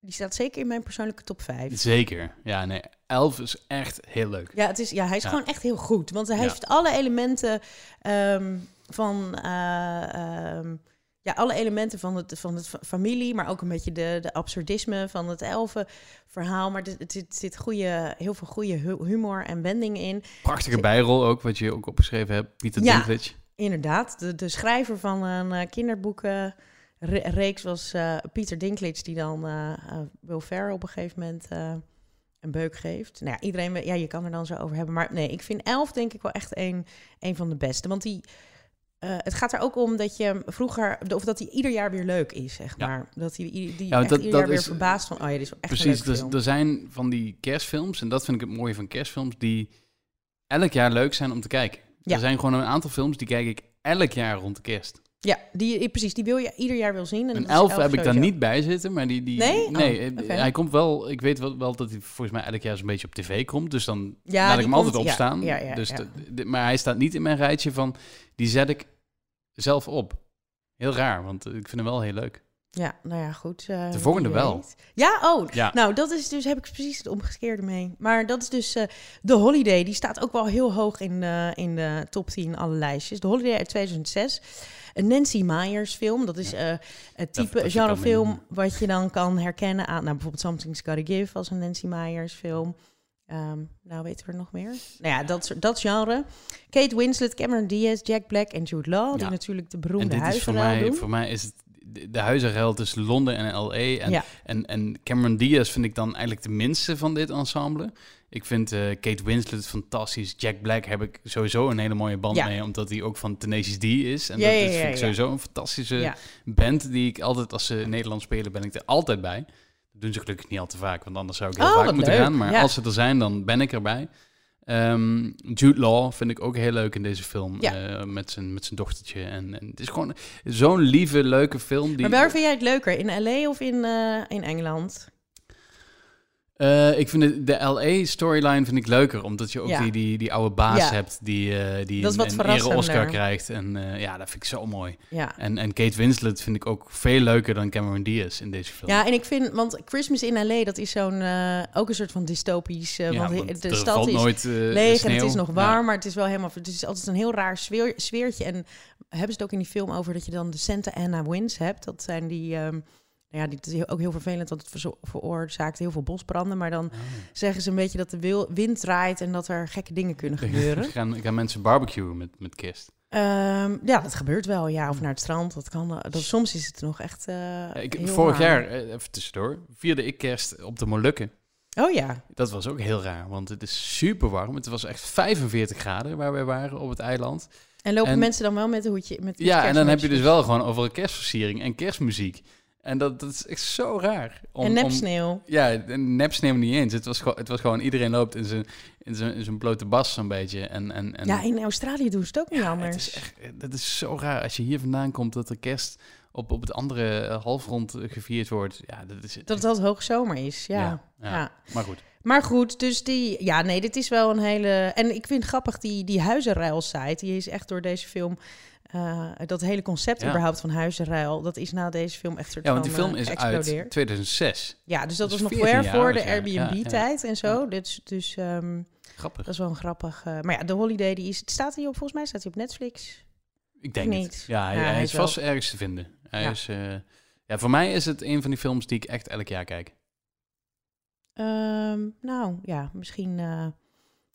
Die staat zeker in mijn persoonlijke top 5. Zeker. Ja, nee. Elf is echt heel leuk. Ja, het is, ja hij is Ja. gewoon echt heel goed. Want hij Ja. heeft alle elementen ehm, van... eh, ehm, ja, alle elementen van het, van het familie, maar ook een beetje de, de absurdisme van het elfenverhaal. Maar het, het, zit goede, heel veel goede humor en wending in. Prachtige bijrol ook, wat je ook opgeschreven hebt, Pieter ja, Dinklage. inderdaad. De, de schrijver van een uh, kinderboekenreeks was uh, Pieter Dinklage, die dan uh, Will Ferrell op een gegeven moment een beuk geeft. Nou ja, iedereen, ja, je kan er dan zo over hebben. Maar nee, ik vind elf denk ik wel echt een, een van de beste. Want die uh, het gaat er ook om dat je vroeger, of dat hij ieder jaar weer leuk is, zeg maar. Dat hij die ja, dat, ieder jaar weer verbaast van, oh ja, dit is echt Precies, dus, er zijn van die kerstfilms, en dat vind ik het mooie van kerstfilms, die elk jaar leuk zijn om te kijken. Ja. Er zijn gewoon een aantal films die kijk ik elk jaar rond de kerst. Ja, die, precies. Die wil je ieder jaar wil zien. En een elf, heb ik daar niet bij zitten, maar die... die nee? Nee, oh, hij komt wel... Ik weet wel, wel dat hij volgens mij elk jaar zo'n beetje op tv komt. Dus dan ja, laat ik hem altijd opstaan. Ja, ja, dus maar hij staat niet in mijn rijtje van... Die zet ik zelf op. Heel raar, want ik vind hem wel heel leuk. Ja, nou ja, goed. Uh, de volgende wel. Ja, oh. Ja. Nou, dat is dus, heb ik precies het omgekeerde mee. Maar dat is dus uh, The Holiday. Die staat ook wel heel hoog in, uh, in de top 10 alle lijstjes. The Holiday uit 2006. Een Nancy Myers film. Dat is ja. het type genrefilm wat je dan kan herkennen aan... Nou, bijvoorbeeld Something's Gotta Give als een Nancy Myers film. Um, nou, weten we er nog meer? Nou ja, dat, dat genre. Kate Winslet, Cameron Diaz, Jack Black en Jude Law. Die natuurlijk de beroemde huizen voor mij, doen. Voor mij is het de huizenruil tussen Londen en L.A. En, ja. en, en Cameron Diaz vind ik dan eigenlijk de minste van dit ensemble. Ik vind uh, Kate Winslet fantastisch. Jack Black heb ik sowieso een hele mooie band mee, omdat hij ook van Tenacious D is. En ja, dat is, vind ik sowieso een fantastische band die ik altijd, als ze Nederland spelen, ben ik er altijd bij doen ze gelukkig niet al te vaak, want anders zou ik heel oh, vaak moeten gaan. Maar als ze er zijn, dan ben ik erbij. Um, Jude Law vind ik ook heel leuk in deze film. Ja. Uh, met, zijn, met zijn dochtertje. En, en het is gewoon zo'n lieve, leuke film. Die... Maar waar vind jij het leuker? In LA of in, uh, in Engeland? Uh, ik vind de, de LA-storyline vind ik leuker, omdat je ook die, die, die oude baas hebt die, uh, die een, een ere Oscar krijgt. En uh, ja, dat vind ik zo mooi. Ja. En, en Kate Winslet vind ik ook veel leuker dan Cameron Diaz in deze film. Ja, en ik vind, want Christmas in LA, dat is zo'n, ook een soort van dystopisch, want de stad is nooit, leeg en het is nog warm, maar het is wel helemaal, het is altijd een heel raar sfeer, sfeertje. En hebben ze het ook in die film over dat je dan de Santa Ana Winds hebt, dat zijn die... Um, ja, dit is ook heel vervelend, want het veroorzaakt heel veel bosbranden. Maar dan oh. zeggen ze een beetje dat de wind draait en dat er gekke dingen kunnen gebeuren. gaan, gaan mensen barbecuen met, met kerst? Um, ja, dat gebeurt wel, ja. Of naar het strand, dat kan. Dat, soms is het nog echt uh, ik, Vorig jaar, eh, even tussendoor, vierde ik kerst op de Molukken. Oh ja. Dat was ook heel raar, want het is super warm. Het was echt 45 graden waar wij waren op het eiland. En lopen mensen dan wel met een hoedje? Met, ja, en dan heb je dus wel gewoon over een kerstversiering en kerstmuziek. En dat, dat is echt zo raar. Om, en nepsneeuw. Om, ja, nepsneeuw niet eens. Het was, gewoon, het was gewoon iedereen loopt in zijn, in zijn, in zijn blote bas zo'n beetje. En, en, en, ja, in Australië doen ze het ook niet anders. Het is echt, dat is zo raar. Als je hier vandaan komt, dat de kerst op, op het andere eh, halfrond gevierd wordt. Ja, dat is, dat het hoogzomer is, ja. Ja, Maar goed. Maar goed, dus die... Ja, nee, dit is wel een hele... En ik vind grappig, die, die huizenruil-site... die is echt door deze film uh, dat hele concept überhaupt van huizenruil, dat is na deze film echt soort Ja, want die film is uit 2006. Ja, dus dat, was nog ver voor de Airbnb-tijd en zo. Dus, dus um, grappig. Dat is wel een grappig... Uh, maar ja, de Holiday, die is, staat hij op, volgens mij staat hij op Netflix. Ik denk niet. Ja, hij, hij, is vast ergens te vinden. Hij is, ja, voor mij is het een van die films die ik echt elk jaar kijk. Um, nou, ja, misschien...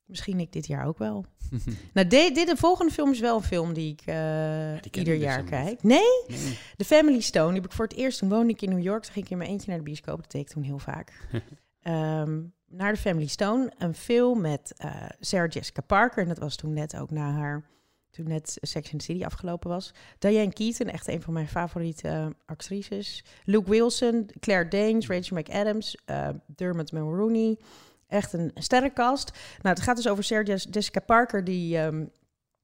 Misschien ik dit jaar ook wel. nou, de, dit, de volgende film is wel een film die ik uh, ieder jaar kijk. Nee? nee? The Family Stone. Die heb ik voor het eerst. Toen woonde ik in New York. Toen ging ik in mijn eentje naar de bioscoop. Dat deed ik toen heel vaak. um, naar The Family Stone. Een film met uh, Sarah Jessica Parker. En dat was toen net ook na haar... Toen net Sex and the City afgelopen was. Diane Keaton, echt een van mijn favoriete uh, actrices. Luke Wilson, Claire Danes, Rachel McAdams, Dermot Mulroney... Echt een sterrenkast. Nou, het gaat dus over Sarah Jessica Parker, die, um,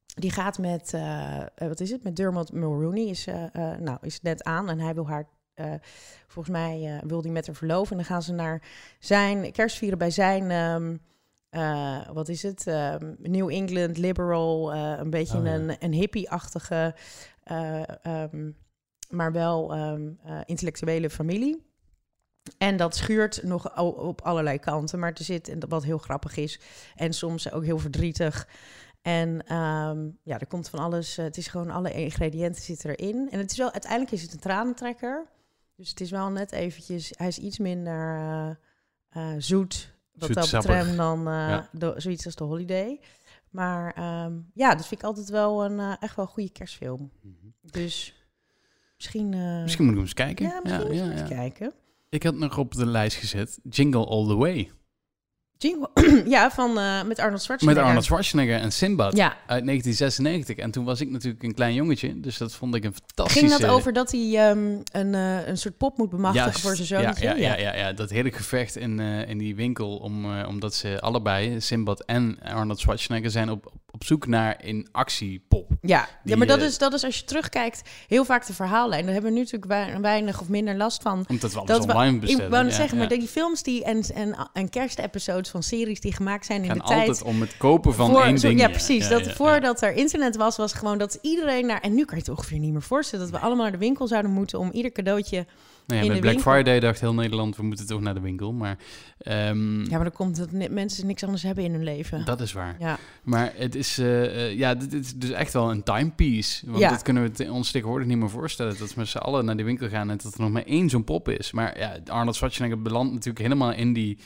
die gaat met, uh, wat is het, met Dermot Mulroney, is, uh, uh, nou, is net aan en hij wil haar, volgens mij wil hij met haar verloven. En dan gaan ze naar zijn, kerstvieren bij zijn, um, wat is het, um, New England, liberal, een beetje oh, een, een hippie-achtige, maar wel intellectuele familie. En dat schuurt nog op allerlei kanten. Maar er zit, wat heel grappig is, en soms ook heel verdrietig. En ehm, ja, er komt van alles. eh, het is gewoon alle ingrediënten zitten erin. En het is wel, uiteindelijk is het een tranentrekker. Dus het is wel net eventjes. Hij is iets minder eh, eh, zoet. Wat dat Zoetsappig. betreft dan Ja. de- zoiets als de Holiday. Maar ehm, ja, dat vind ik altijd wel een echt wel een goede kerstfilm. Dus misschien. Misschien moet ik hem eens kijken. Ja, misschien moet je ja, eens ja. kijken. Ik had nog op de lijst gezet Jingle All The Way. Jingle, ja, van, eh, met Arnold Met Schwarzenegger. Arnold Schwarzenegger en Sinbad Ja, uit 1996. En toen was ik natuurlijk een klein jongetje, dus dat vond ik een fantastische... ging dat over dat hij ehm, een, eh, een soort pop moet bemachtigen Juist, voor zijn zoontje? Ja, ja, ja, ja, ja, dat hele gevecht in, eh, in die winkel, om, omdat ze allebei, Sinbad en Arnold Schwarzenegger, zijn op, op, zoek naar een actiepop. Ja, Die, ja maar dat is, dat is als je terugkijkt heel vaak de verhaallijn. Daar hebben we nu natuurlijk wei- weinig of minder last van. Omdat we alles Dat online Ik bestellen. wou net ja, zeggen, ja. maar die films die en, en, en kerstepisodes van series die gemaakt zijn in gaan de tijd... altijd om het kopen van voor- één ding. Ja, precies. Dat voordat er internet was, was gewoon dat iedereen naar... En nu kan je het ongeveer niet meer voorstellen dat we allemaal naar de winkel zouden moeten om ieder cadeautje... Nou ja, met de Black winkel. Friday dacht heel Nederland, we moeten toch naar de winkel. Maar ehm, Ja, maar dan komt dat mensen niks anders hebben in hun leven. dat is waar. Ja, Maar het is, eh, eh, ja, dit, is dus echt wel een timepiece. Want Ja. dat kunnen we ons tegenwoordig niet meer voorstellen. Dat we met z'n allen naar die winkel gaan en dat er nog maar één zo'n pop is. Maar ja, Arnold Schwarzenegger belandt natuurlijk helemaal in die,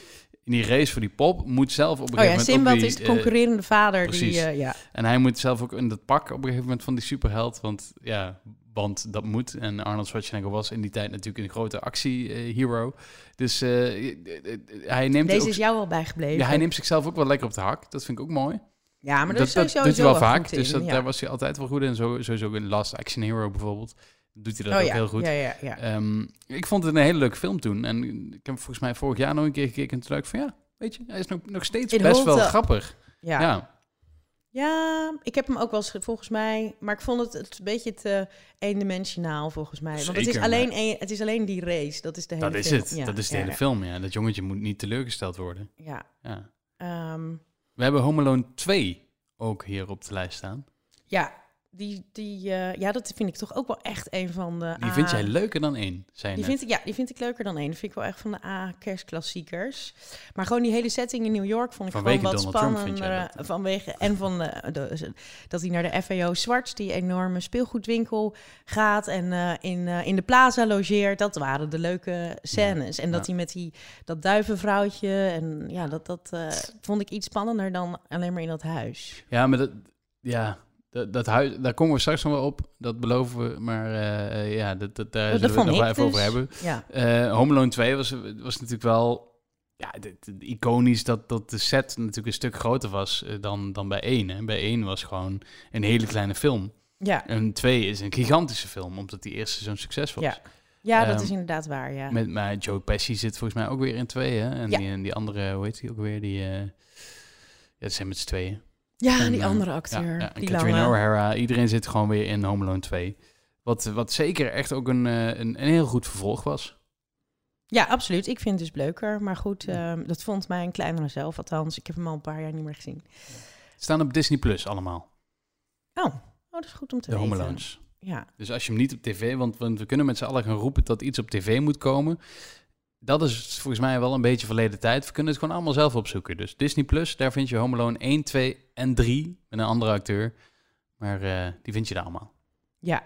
in die race voor die pop. Moet zelf op een oh ja, gegeven moment ook Sinbad die, is de eh, concurrerende vader. Die, eh, ja. en hij moet zelf ook in dat pak op een gegeven moment van die superheld. Want ja, want dat moet. En Arnold Schwarzenegger was in die tijd natuurlijk een grote actie-hero. dus eh, eh, eh, hij neemt Deze ook, is jou wel bijgebleven. ja, hij neemt zichzelf ook wel lekker op de hak. Dat vind ik ook mooi. Ja, maar dat, is sowieso doet hij wel vaak. Dus dat, ja. daar was hij altijd wel goed in. Zo, sowieso in Last Action Hero bijvoorbeeld. Doet hij dat oh, ook ja. heel goed. Ja, ja, ja. Ehm, ik vond het een hele leuke film toen. En ik heb volgens mij vorig jaar nog een keer gekeken. En toen dacht ik van ja, weet je, hij is nog, nog steeds It best wel up. grappig. ja. Ja. Ja, ik heb hem ook wel eens ge- volgens mij, maar ik vond het, het een beetje te eendimensionaal volgens mij. Want het is, Zeker, alleen een, het is alleen die race, dat is de hele Dat is film. het. Ja, dat is de hele film. Ja. Dat jongetje moet niet teleurgesteld worden. Ja, Ja. ehm, We hebben Home Alone 2 ook hier op de lijst staan. ja, die, die, eh, ja, dat vind ik toch ook wel echt een van de Die A- vind jij leuker dan één, zei je Die net. vind ik, ja, die vind ik leuker dan één. Dat vind ik wel echt van de A-kerstklassiekers. Maar gewoon die hele setting in New York vond ik Vanwege gewoon wat Donald vind spannender. dat? Vanwege, en van de, de- dat hij naar de FAO Zwarts, die enorme speelgoedwinkel, gaat en eh, in, eh, in de plaza logeert. Dat waren de leuke scènes. En dat ja. hij met die, dat duivenvrouwtje, en ja, dat, dat vond ik iets spannender dan alleen maar in dat huis. Ja, maar dat, ja, dat, dat huis, daar komen we straks nog wel op. Dat beloven we. Maar eh, eh, ja, dat, dat, daar Oh, dat zullen we het nog wel even over dus. hebben. Ja, Eh Home Alone 2 was, was natuurlijk wel ja, iconisch dat, dat de set natuurlijk een stuk groter was dan, dan bij 1. Hè. Bij 1 was gewoon een hele kleine film. ja. En 2 is een gigantische film, omdat die eerste zo'n succes was. Ja. ja dat Ehm, is inderdaad waar, ja. Met, maar Joe Pesci zit volgens mij ook weer in 2, hè? En, Ja. die, en die andere, hoe heet die ook weer? Die, ja, dat zijn met z'n tweeën. Ja, En, die eh, andere acteur. ja, die Catherine lange. O'Hara, iedereen zit gewoon weer in Home Alone 2. Wat, wat zeker echt ook een, eh, een, een heel goed vervolg was. Ja, absoluut. Ik vind het dus leuker. Maar goed, ehm, dat vond mij een kleinere zelf. Althans, ik heb hem al een paar jaar niet meer gezien. Staan op Disney Plus allemaal, Oh, oh dat is goed om te de Home weten. Alones. Ja, Dus als je hem niet op tv, want, want we kunnen met z'n allen gaan roepen dat iets op tv moet komen. Dat is volgens mij wel een beetje verleden tijd. We kunnen het gewoon allemaal zelf opzoeken. Dus Disney Plus, daar vind je Home Alone 1, 2 en 3 met een andere acteur. Maar eh, die vind je daar allemaal. ja.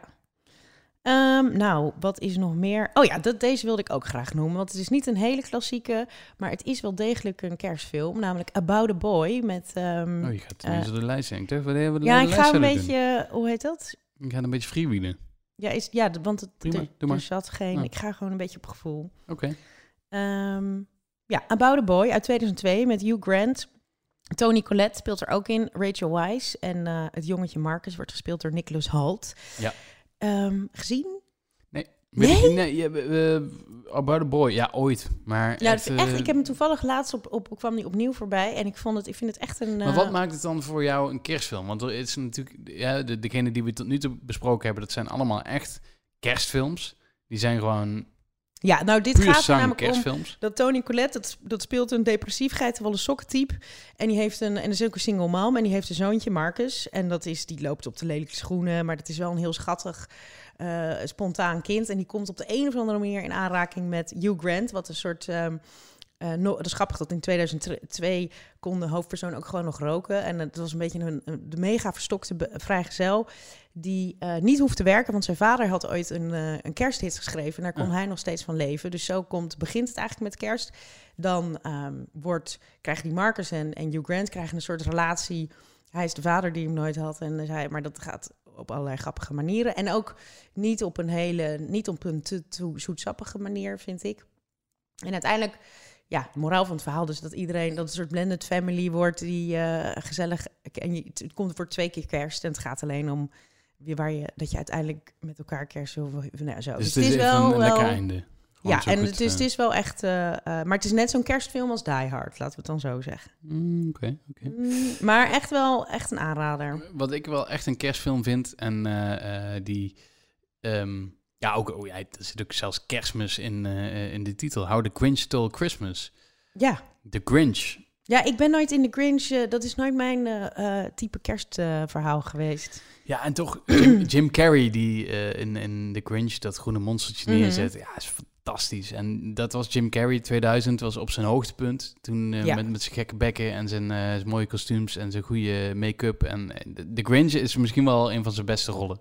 Ehm, nou, wat is nog meer? Oh ja, dat, deze wilde ik ook graag noemen. Want het is niet een hele klassieke, maar het is wel degelijk een kerstfilm. Namelijk About a Boy met... ehm, Oh, je gaat eh, door de lijst heen. Ik wat hebben we ja, de ik lijst ga een beetje... Hoe heet dat? Ik ga een beetje freewheelen. Ja, is, ja want het, Prima, er, doe maar. er zat geen... Ja. Ik ga gewoon een beetje op gevoel. Oké. Ehm, ja, About a Boy uit 2002 met Hugh Grant. Tony Collette speelt er ook in. Rachel Weisz. En eh, het jongetje Marcus wordt gespeeld door Nicholas Holt. Ja. Ehm, gezien? Weet Nee? ik- nee, eh, About a Boy, ja, ooit. Maar, Ja, echt, echt, echt, eh, ik heb hem toevallig laatst op, op kwam die opnieuw voorbij. En ik, vond het, ik vind het echt een... Maar eh, wat maakt het dan voor jou een kerstfilm? Want er is natuurlijk, ja, de, degene die we tot nu toe besproken hebben, dat zijn allemaal echt kerstfilms. Die zijn gewoon Ja, nou dit puur gaat er namelijk om... Dat Tony Collette, dat, dat speelt een depressief geitenwolle sokkentype. En die heeft een, en is ook een single mom. En die heeft een zoontje, Marcus. En dat is, die loopt op de lelijke schoenen. Maar dat is wel een heel schattig, eh, spontaan kind. En die komt op de een of andere manier in aanraking met Hugh Grant. Wat een soort ehm, eh, no, dat is grappig dat in 2002 kon de hoofdpersoon ook gewoon nog roken. En het was een beetje een, de mega verstokte vrijgezel die eh, niet hoeft te werken. Want zijn vader had ooit een, eh, een kersthit geschreven. En daar kon hij nog steeds van leven. Dus zo komt, begint het eigenlijk met kerst. Dan ehm, wordt, krijgen die Marcus en, en Hugh Grant krijgen een soort relatie. Hij is de vader die hem nooit had. En hij, maar dat gaat op allerlei grappige manieren. En ook niet op een hele, niet op een te, te zoetsappige manier, vind ik. En uiteindelijk, ja, de moraal van het verhaal dus dat iedereen, dat een soort blended family wordt die eh, gezellig, en je, het komt voor twee keer kerst en het gaat alleen om wie waar je, dat je uiteindelijk met elkaar kerst wil, nou, zo. Dus, Dus het is, even een lekker einde. Gewoon ja, zo en het is, eh, het is wel echt, eh, eh, maar het is net zo'n kerstfilm als Die Hard, laten we het dan zo zeggen. mm, Oké, oké. Mm, maar echt wel echt een aanrader. Wat ik wel echt een kerstfilm vind en eh, eh, die... ehm, ja, ook, oh ja, er zit ook zelfs kerstmis in, eh, in de titel. How the Grinch Stole Christmas. Ja. The Grinch. Ja, ik ben nooit in de Grinch. eh, dat is nooit mijn eh, type kerstverhaal geweest. Ja, en toch Jim, Jim Carrey die in, in The Grinch dat groene monstertje Mhm. neerzet. Ja, is fantastisch. En dat was Jim Carrey 2000, was op zijn hoogtepunt. Toen Ja. met, met zijn gekke bekken en zijn, zijn mooie kostuums en zijn goede make-up. En de- The Grinch is misschien wel een van zijn beste rollen.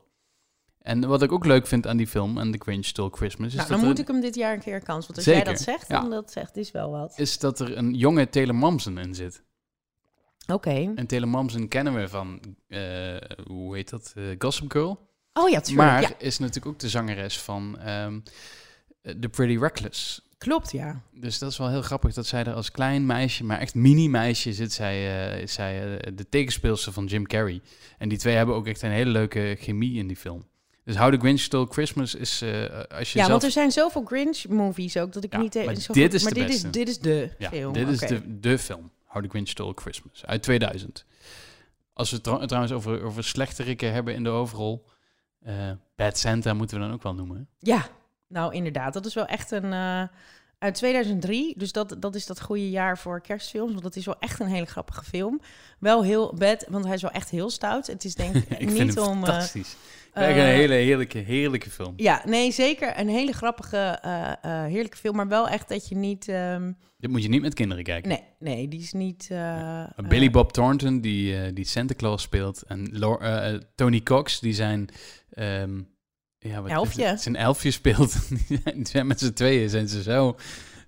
En wat ik ook leuk vind aan die film, en The Grinch Stole Christmas, is, Nou, dat, dan moet ik hem dit jaar een keer kans. Want als Zeker, jij dat zegt, ja. dan dat zegt, is wel wat. is dat er een jonge Taylor Momsen in zit. Oké. En Taylor Momsen kennen we van, eh, hoe heet dat, Eh, Gossip Girl. Oh ja, tuurlijk. Maar Ja, is natuurlijk ook de zangeres van ehm The Pretty Reckless. klopt, ja. Dus dat is wel heel grappig dat zij er als klein meisje, maar echt mini-meisje, zit zij, is zij eh, de tegenspeelster van Jim Carrey. En die twee hebben ook echt een hele leuke chemie in die film. Dus How the Grinch Stole Christmas is, eh, als je Ja, zelf... want er zijn zoveel Grinch-movies ook dat ik Ja, niet... eh, maar zo dit is maar dit is, dit is de ja, film. dit is de, de film, How the Grinch Stole Christmas, uit 2000. Als we het trou- trouwens over, over slechteriken hebben in de overrol, eh, Bad Santa moeten we dan ook wel noemen. Ja, nou inderdaad. Dat is wel echt een... eh, uit 2003, dus dat, dat is dat goede jaar voor kerstfilms. Want dat is wel echt een hele grappige film. Wel heel bad, want hij is wel echt heel stout. Het is denk ik Ik niet om... eh, fantastisch. eh, Echt een hele heerlijke, heerlijke film. Ja, nee, zeker. Een hele grappige, eh, eh, heerlijke film. Maar wel echt dat je niet... ehm, Dit moet je niet met kinderen kijken. nee, nee, die is niet... eh, eh, Billy Bob Thornton, die, eh, die Santa Claus speelt. En eh, eh, Tony Cox, die zijn... ehm, ja, wat Elfje. Zijn elfje speelt. die zijn- met z'n tweeën zijn ze zo,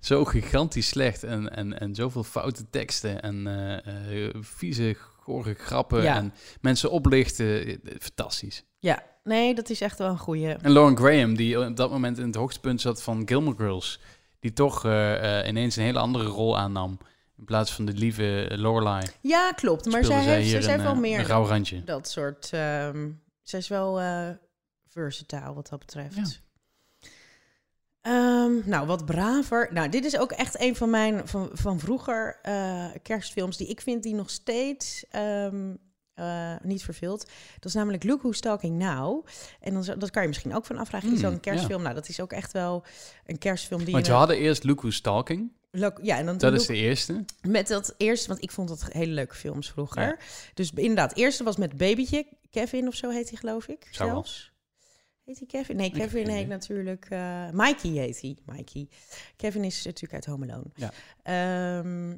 zo gigantisch slecht. En, en, en zoveel foute teksten. En eh, eh, vieze, gore grappen. Ja. En mensen oplichten. Eh, Fantastisch. Ja, nee, dat is echt wel een goeie. En Lauren Graham, die op dat moment in het hoogtepunt zat van Gilmore Girls. Die toch eh, eh, ineens een hele andere rol aannam. In plaats van de lieve Lorelai. Ja, klopt. Maar speelde zij heeft, zij een, wel eh, meer een rauw randje. dat soort... ehm zij is wel eh versatile wat dat betreft. Ja. Ehm, nou, wat braver. Nou, dit is ook echt een van mijn van, van vroeger kerstfilms die ik vind die nog steeds ehm, eh, niet verveelt. Dat is namelijk Look Who's Talking Now. En dan, dat kan je misschien ook van afvragen. Is Hmm, zo'n kerstfilm? Nou, dat is ook echt wel een kerstfilm die... Want je een- hadden eerst Look Who's Talking. Look- ja, en dan Dat is de eerste. met dat eerste, want ik vond dat hele leuke films vroeger. Ja. Dus inderdaad, eerste was met babytje. Kevin of zo heet hij, geloof ik. Zou wel. zelfs. Heet hij Kevin? Nee, Kevin heet idee. natuurlijk... eh Mikey heet hij. Mikey. Kevin is natuurlijk uit Home Alone. Ja. Ehm,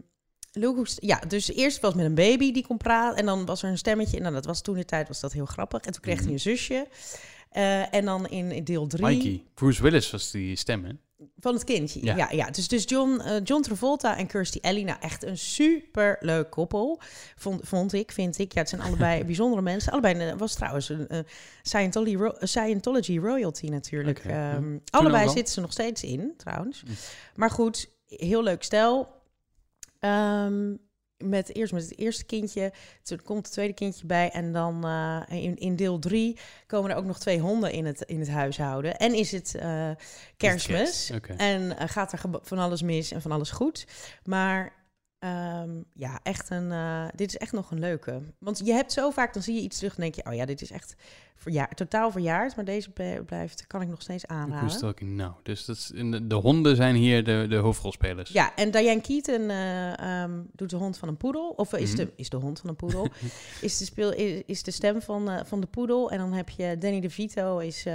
Look Who's- ja, dus eerst was met een baby die kon praten. En dan was er een stemmetje. En dan, dat was toen de tijd was dat heel grappig. En toen kreeg Mhm. hij een zusje. Eh, en dan in, in deel drie... Mikey. Bruce Willis was die stem, hè? Van het kindje, ja. Ja. ja, Dus, dus John, eh, John Travolta en Kirstie Alley, nou echt een super leuk koppel, vond, vond ik, vind ik. Ja, het zijn allebei bijzondere mensen. Allebei eh, was trouwens een eh, Scientology, ro- Scientology royalty natuurlijk. Ja. Ehm, allebei zitten ze nog steeds in, trouwens. Hm. Maar goed, heel leuk stel. Ehm, met eerst met het eerste kindje, toen komt het tweede kindje bij en dan eh, in, in deel drie komen er ook nog twee honden in het, in het huishouden. En is het eh, kerstmis. Kerst. En eh, gaat er van alles mis en van alles goed. Maar ehm, ja, echt een, eh, dit is echt nog een leuke. Want je hebt zo vaak, dan zie je iets terug en denk je... oh ja, dit is echt verjaar, totaal verjaard. Maar deze blijft, kan ik nog steeds aanraden. Now. Dus dat is de, de honden zijn hier de, de hoofdrolspelers. Ja, en Diane Keaton eh, ehm, doet de hond van een poedel. Of is, Mhm. de, is de hond van een poedel. is, de speel, is, is de stem van, eh, van de poedel. En dan heb je Danny DeVito is...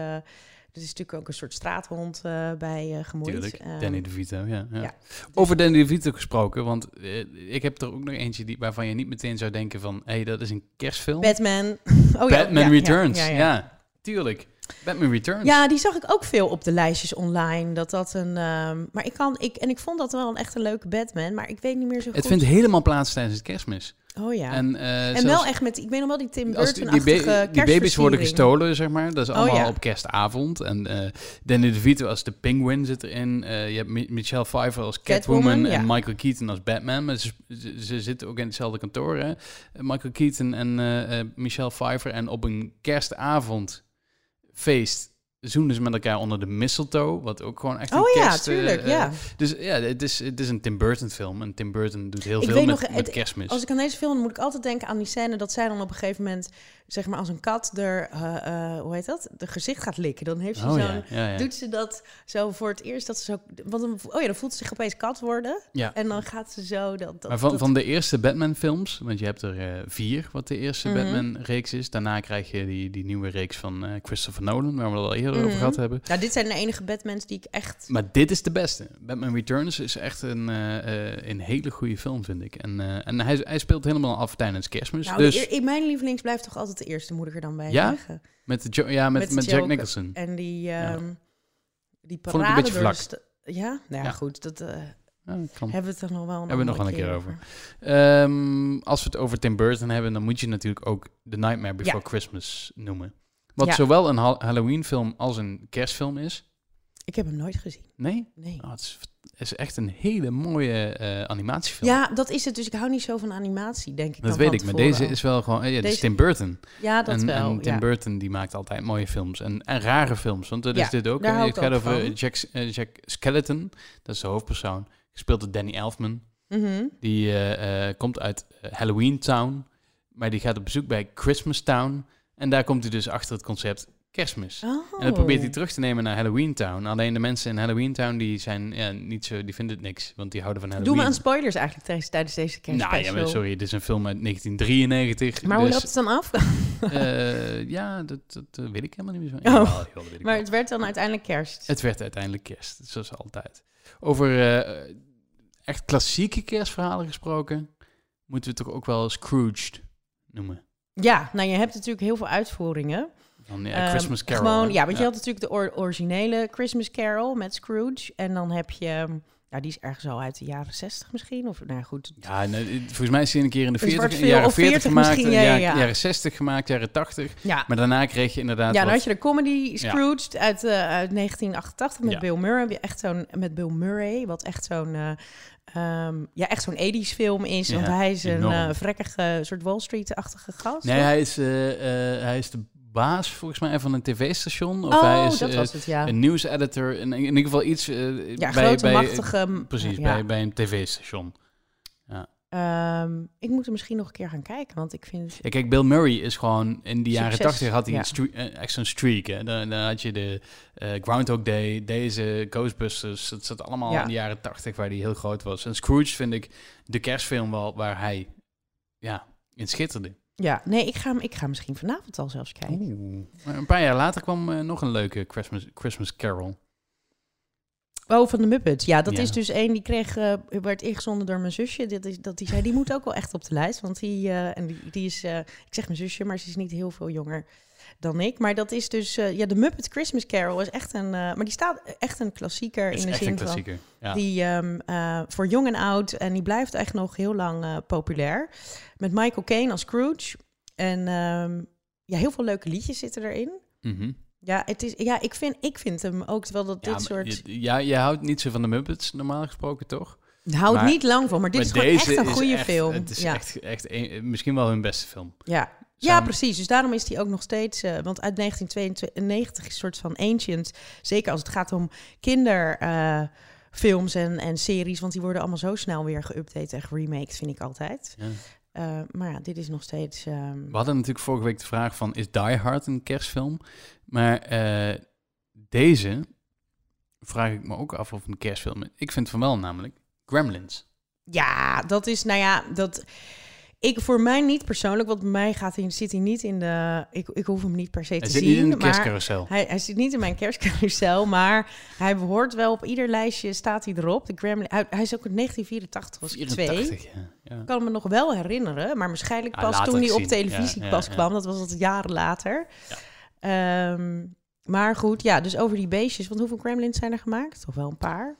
eh, Dat is natuurlijk ook een soort straathond uh, bij uh, gemoeid. Tuurlijk, um, Danny DeVito, ja, ja. ja. Over Danny DeVito gesproken, want uh, ik heb er ook nog eentje die, waarvan je niet meteen zou denken van... hé, hey, dat is een kerstfilm. Batman. Oh, Batman ja, Returns, ja, ja, tuurlijk. Batman Returns. Ja, die zag ik ook veel op de lijstjes online. Dat dat een. Um, maar ik kan. Ik, en ik vond dat wel een echt een leuke Batman. Maar ik weet niet meer zo goed. Het vindt helemaal plaats tijdens het kerstmis. Oh ja. En, uh, en wel echt met, ik weet nog wel die Tim Burton die, die, ba die baby's worden gestolen, zeg maar. Dat is allemaal oh, ja. op kerstavond. En uh, Danny DeVito als de Penguin zit erin. Uh, je hebt Michelle Pfeiffer als Catwoman, Catwoman en ja. Michael Keaton als Batman. Maar ze, ze, ze, zitten ook in hetzelfde kantoor, hè. Michael Keaton en Michelle Pfeiffer. En op een kerstavond feest zoenen ze met elkaar onder de mistletoe, wat ook gewoon echt een oh, kerst... ja, tuurlijk, uh, ja. Dus ja, het is, het is een Tim Burton film en Tim Burton doet heel ik veel met, nog, met kerstmis. Als ik aan deze film moet ik altijd denken aan die scène dat zij dan op een gegeven moment, zeg maar als een kat er, uh, uh, hoe heet dat, de gezicht gaat likken. Dan heeft ze oh, zo'n, ja, ja, doet ze dat zo voor het eerst dat ze zo, want dan, oh ja, dan voelt ze zich opeens kat worden. Ja. En dan gaat ze zo dat. dat maar van, dat, van de eerste Batman films, want je hebt er vier, wat de eerste mm -hmm. Batman reeks is. Daarna krijg je die, die nieuwe reeks van Christopher Nolan, waar we het al eerder mm -hmm. over gehad hebben. Ja, dit zijn de enige Batmans die ik echt... Maar dit is de beste. Batman Returns is echt een, een hele goede film, vind ik. En, en hij, hij speelt helemaal af tijdens kerstmis. Nou, dus... in mijn lievelings blijft toch altijd de eerste, moet ik er dan bij ja? Met, de ja, met, met, met Jack Nicholson. En die, um, ja. die parade... Vond ik een beetje vlak. Ja? Nou ja, goed. Dat... Uh, ja, hebben we het er nog wel een, hebben we nog wel een keer over. over. Um, als we het over Tim Burton hebben, dan moet je natuurlijk ook The Nightmare Before ja. Christmas noemen. Wat ja. zowel een ha Halloween-film als een kerstfilm is. Ik heb hem nooit gezien. Nee? Nee. Oh, het, is, het, is, echt een hele mooie uh, animatiefilm. Ja, dat is het. Dus ik hou niet zo van animatie, denk ik. Dat weet ik, maar deze is wel gewoon... Ja, deze... is Tim Burton. Ja, dat en, wel. En Tim ja. Burton die maakt altijd mooie films. En, en rare films. Want dat ja, is dit ook. Daar het gaat over van. Jack, uh, Jack Skeleton. Dat is de hoofdpersoon. Gespeeld door Danny Elfman. Mm -hmm. Die uh, komt uit Halloween Town. Maar die gaat op bezoek bij Christmas Town. En daar komt hij dus achter het concept kerstmis. Oh. En dat probeert hij terug te nemen naar Halloween Town. Alleen de mensen in Halloween Town die zijn ja, niet zo, die vinden het niks, want die houden van Halloween. Doe me aan spoilers eigenlijk tijdens, tijdens deze kerstmis. Nou ja, maar sorry, dit is een film uit 1993. Maar dus, hoe loopt het dan af? uh, ja, dat, dat, dat, weet ik helemaal niet meer zo. Oh. Ja, maar het werd dan uiteindelijk kerst. Het werd uiteindelijk kerst, zoals altijd. Over uh, echt klassieke kerstverhalen gesproken, moeten we toch ook wel Scrooged noemen. Ja, nou je hebt natuurlijk heel veel uitvoeringen. Dan, ja, Christmas Carol. Um, gewoon, ja, want ja. je had natuurlijk de or originele Christmas Carol met Scrooge. En dan heb je, ja, die is ergens al uit de jaren 60 misschien. Of nou goed. Ja, nee, volgens mij is die een keer in de 40, jaren 40, gemaakt, ja, ja, ja. jaren 60 gemaakt, jaren 80. Ja. Maar daarna kreeg je inderdaad. Ja, dan wat... had je de comedy Scrooge uit, uh, uit 1988 met Bill Murray. Echt zo'n met Bill Murray, wat echt zo'n. Uh, Um, ja, echt zo'n 80s film is. Want hij is een uh, vrekkige soort Wall Street-achtige gast. Nee, hij is, uh, uh, hij is de baas volgens mij van een tv-station. Of oh, hij is dat was het, ja. een nieuwseditor. In, in ieder geval iets ja, bij, grote, bij, machtige, precies, ja. bij, bij een tv-station. Ja. Um, ik moet er misschien nog een keer gaan kijken, want ik vind... Ja, kijk, Bill Murray is gewoon... In de jaren 80 had hij ja. een streak, echt zo'n streak. Hè. Dan, dan had je de uh, Groundhog Day, deze Ghostbusters. Dat zat allemaal Ja. in de jaren 80 waar hij heel groot was. En Scrooge vind ik de kerstfilm wel waar hij ja, in schitterde. Ja, nee, ik ga, ik ga misschien vanavond al zelfs kijken. Oeh. Een paar jaar later kwam uh, nog een leuke Christmas, Christmas Carol. Oh, van de Muppets. Ja, dat Ja. is dus één die kreeg, eh, werd ingezonden door mijn zusje. Dit is, dat die zei, die moet ook wel echt op de lijst. Want die, eh, en die, die is, eh, ik zeg mijn zusje, maar ze is niet heel veel jonger dan ik. Maar dat is dus, eh, ja, de Muppet Christmas Carol is echt een, eh, maar die staat echt een klassieker is in de zin van. Ja. die ehm, eh, voor jong en oud en die blijft echt nog heel lang populair. Met Michael Caine als Scrooge en ehm, ja, heel veel leuke liedjes zitten erin. Mhm. Ja, het is, ja ik, vind, ik vind hem ook wel dat Ja, dit soort... je- ja, jij houdt niet zo van de Muppets, normaal gesproken, toch? Houdt maar- niet lang van, maar dit Maar is gewoon echt een goede film. Het is ja. echt, echt een- misschien wel hun beste film. Ja. Ja, precies. Dus daarom is die ook nog steeds... eh, want uit 1992 is een soort van ancient. Zeker als het gaat om kinderfilms en, en series. Want die worden allemaal zo snel weer geüpdate en geremaked, vind ik altijd. Ja. Eh, maar ja, dit is nog steeds... ehm, We hadden natuurlijk vorige week de vraag van, is Die Hard een kerstfilm? Maar eh, deze vraag ik me ook af of een kerstfilm is. Ik vind van wel namelijk Gremlins. Ja, dat is, nou ja, dat... Ik, voor mij niet persoonlijk, want mij gaat hij, zit hij niet in de... Ik, ik hoef hem niet per se Hij te zit zien. niet in de kerstcarousel. hij, hij zit niet in mijn kerstcarousel, maar hij behoort wel op ieder lijstje, staat hij erop. De Gremlin, hij, hij is ook in 1984, was ik twee. 84, ja. ja. Ik kan me nog wel herinneren, maar waarschijnlijk pas toen hij op televisie Ja, pas kwam. Dat was het jaren later. Ja. Ehm, maar goed, ja, dus over die beestjes. Want hoeveel gremlins zijn er gemaakt? Toch wel een paar?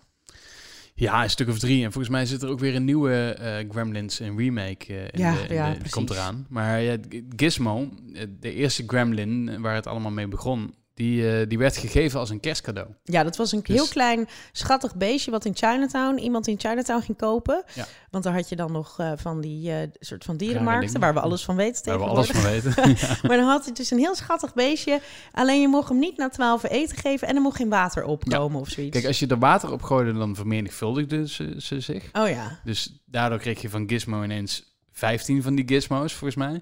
Ja, een stuk of drie. En volgens mij zit er ook weer een nieuwe eh, Gremlins, een remake eh, in Ja, de, in ja, de- die komt eraan. Maar ja, Gizmo, eh, de eerste Gremlin waar het allemaal mee begon, die, eh, die werd gegeven als een kerstcadeau. Ja, dat was een Dus- heel klein schattig beestje wat in Chinatown, iemand in Chinatown ging kopen. Ja. Want daar had je dan nog eh, van die eh, soort van dierenmarkten waar we alles van weten Waar we alles van weten. Ja. Maar dan had hij dus een heel schattig beestje. Alleen je mocht hem niet na twaalf eten geven en er mocht geen water opkomen of zoiets. Kijk, als je er water op gooide, dan vermenigvuldigden ze, ze zich. Oh ja. Dus daardoor kreeg je van Gizmo ineens 15 van die Gizmo's, volgens mij.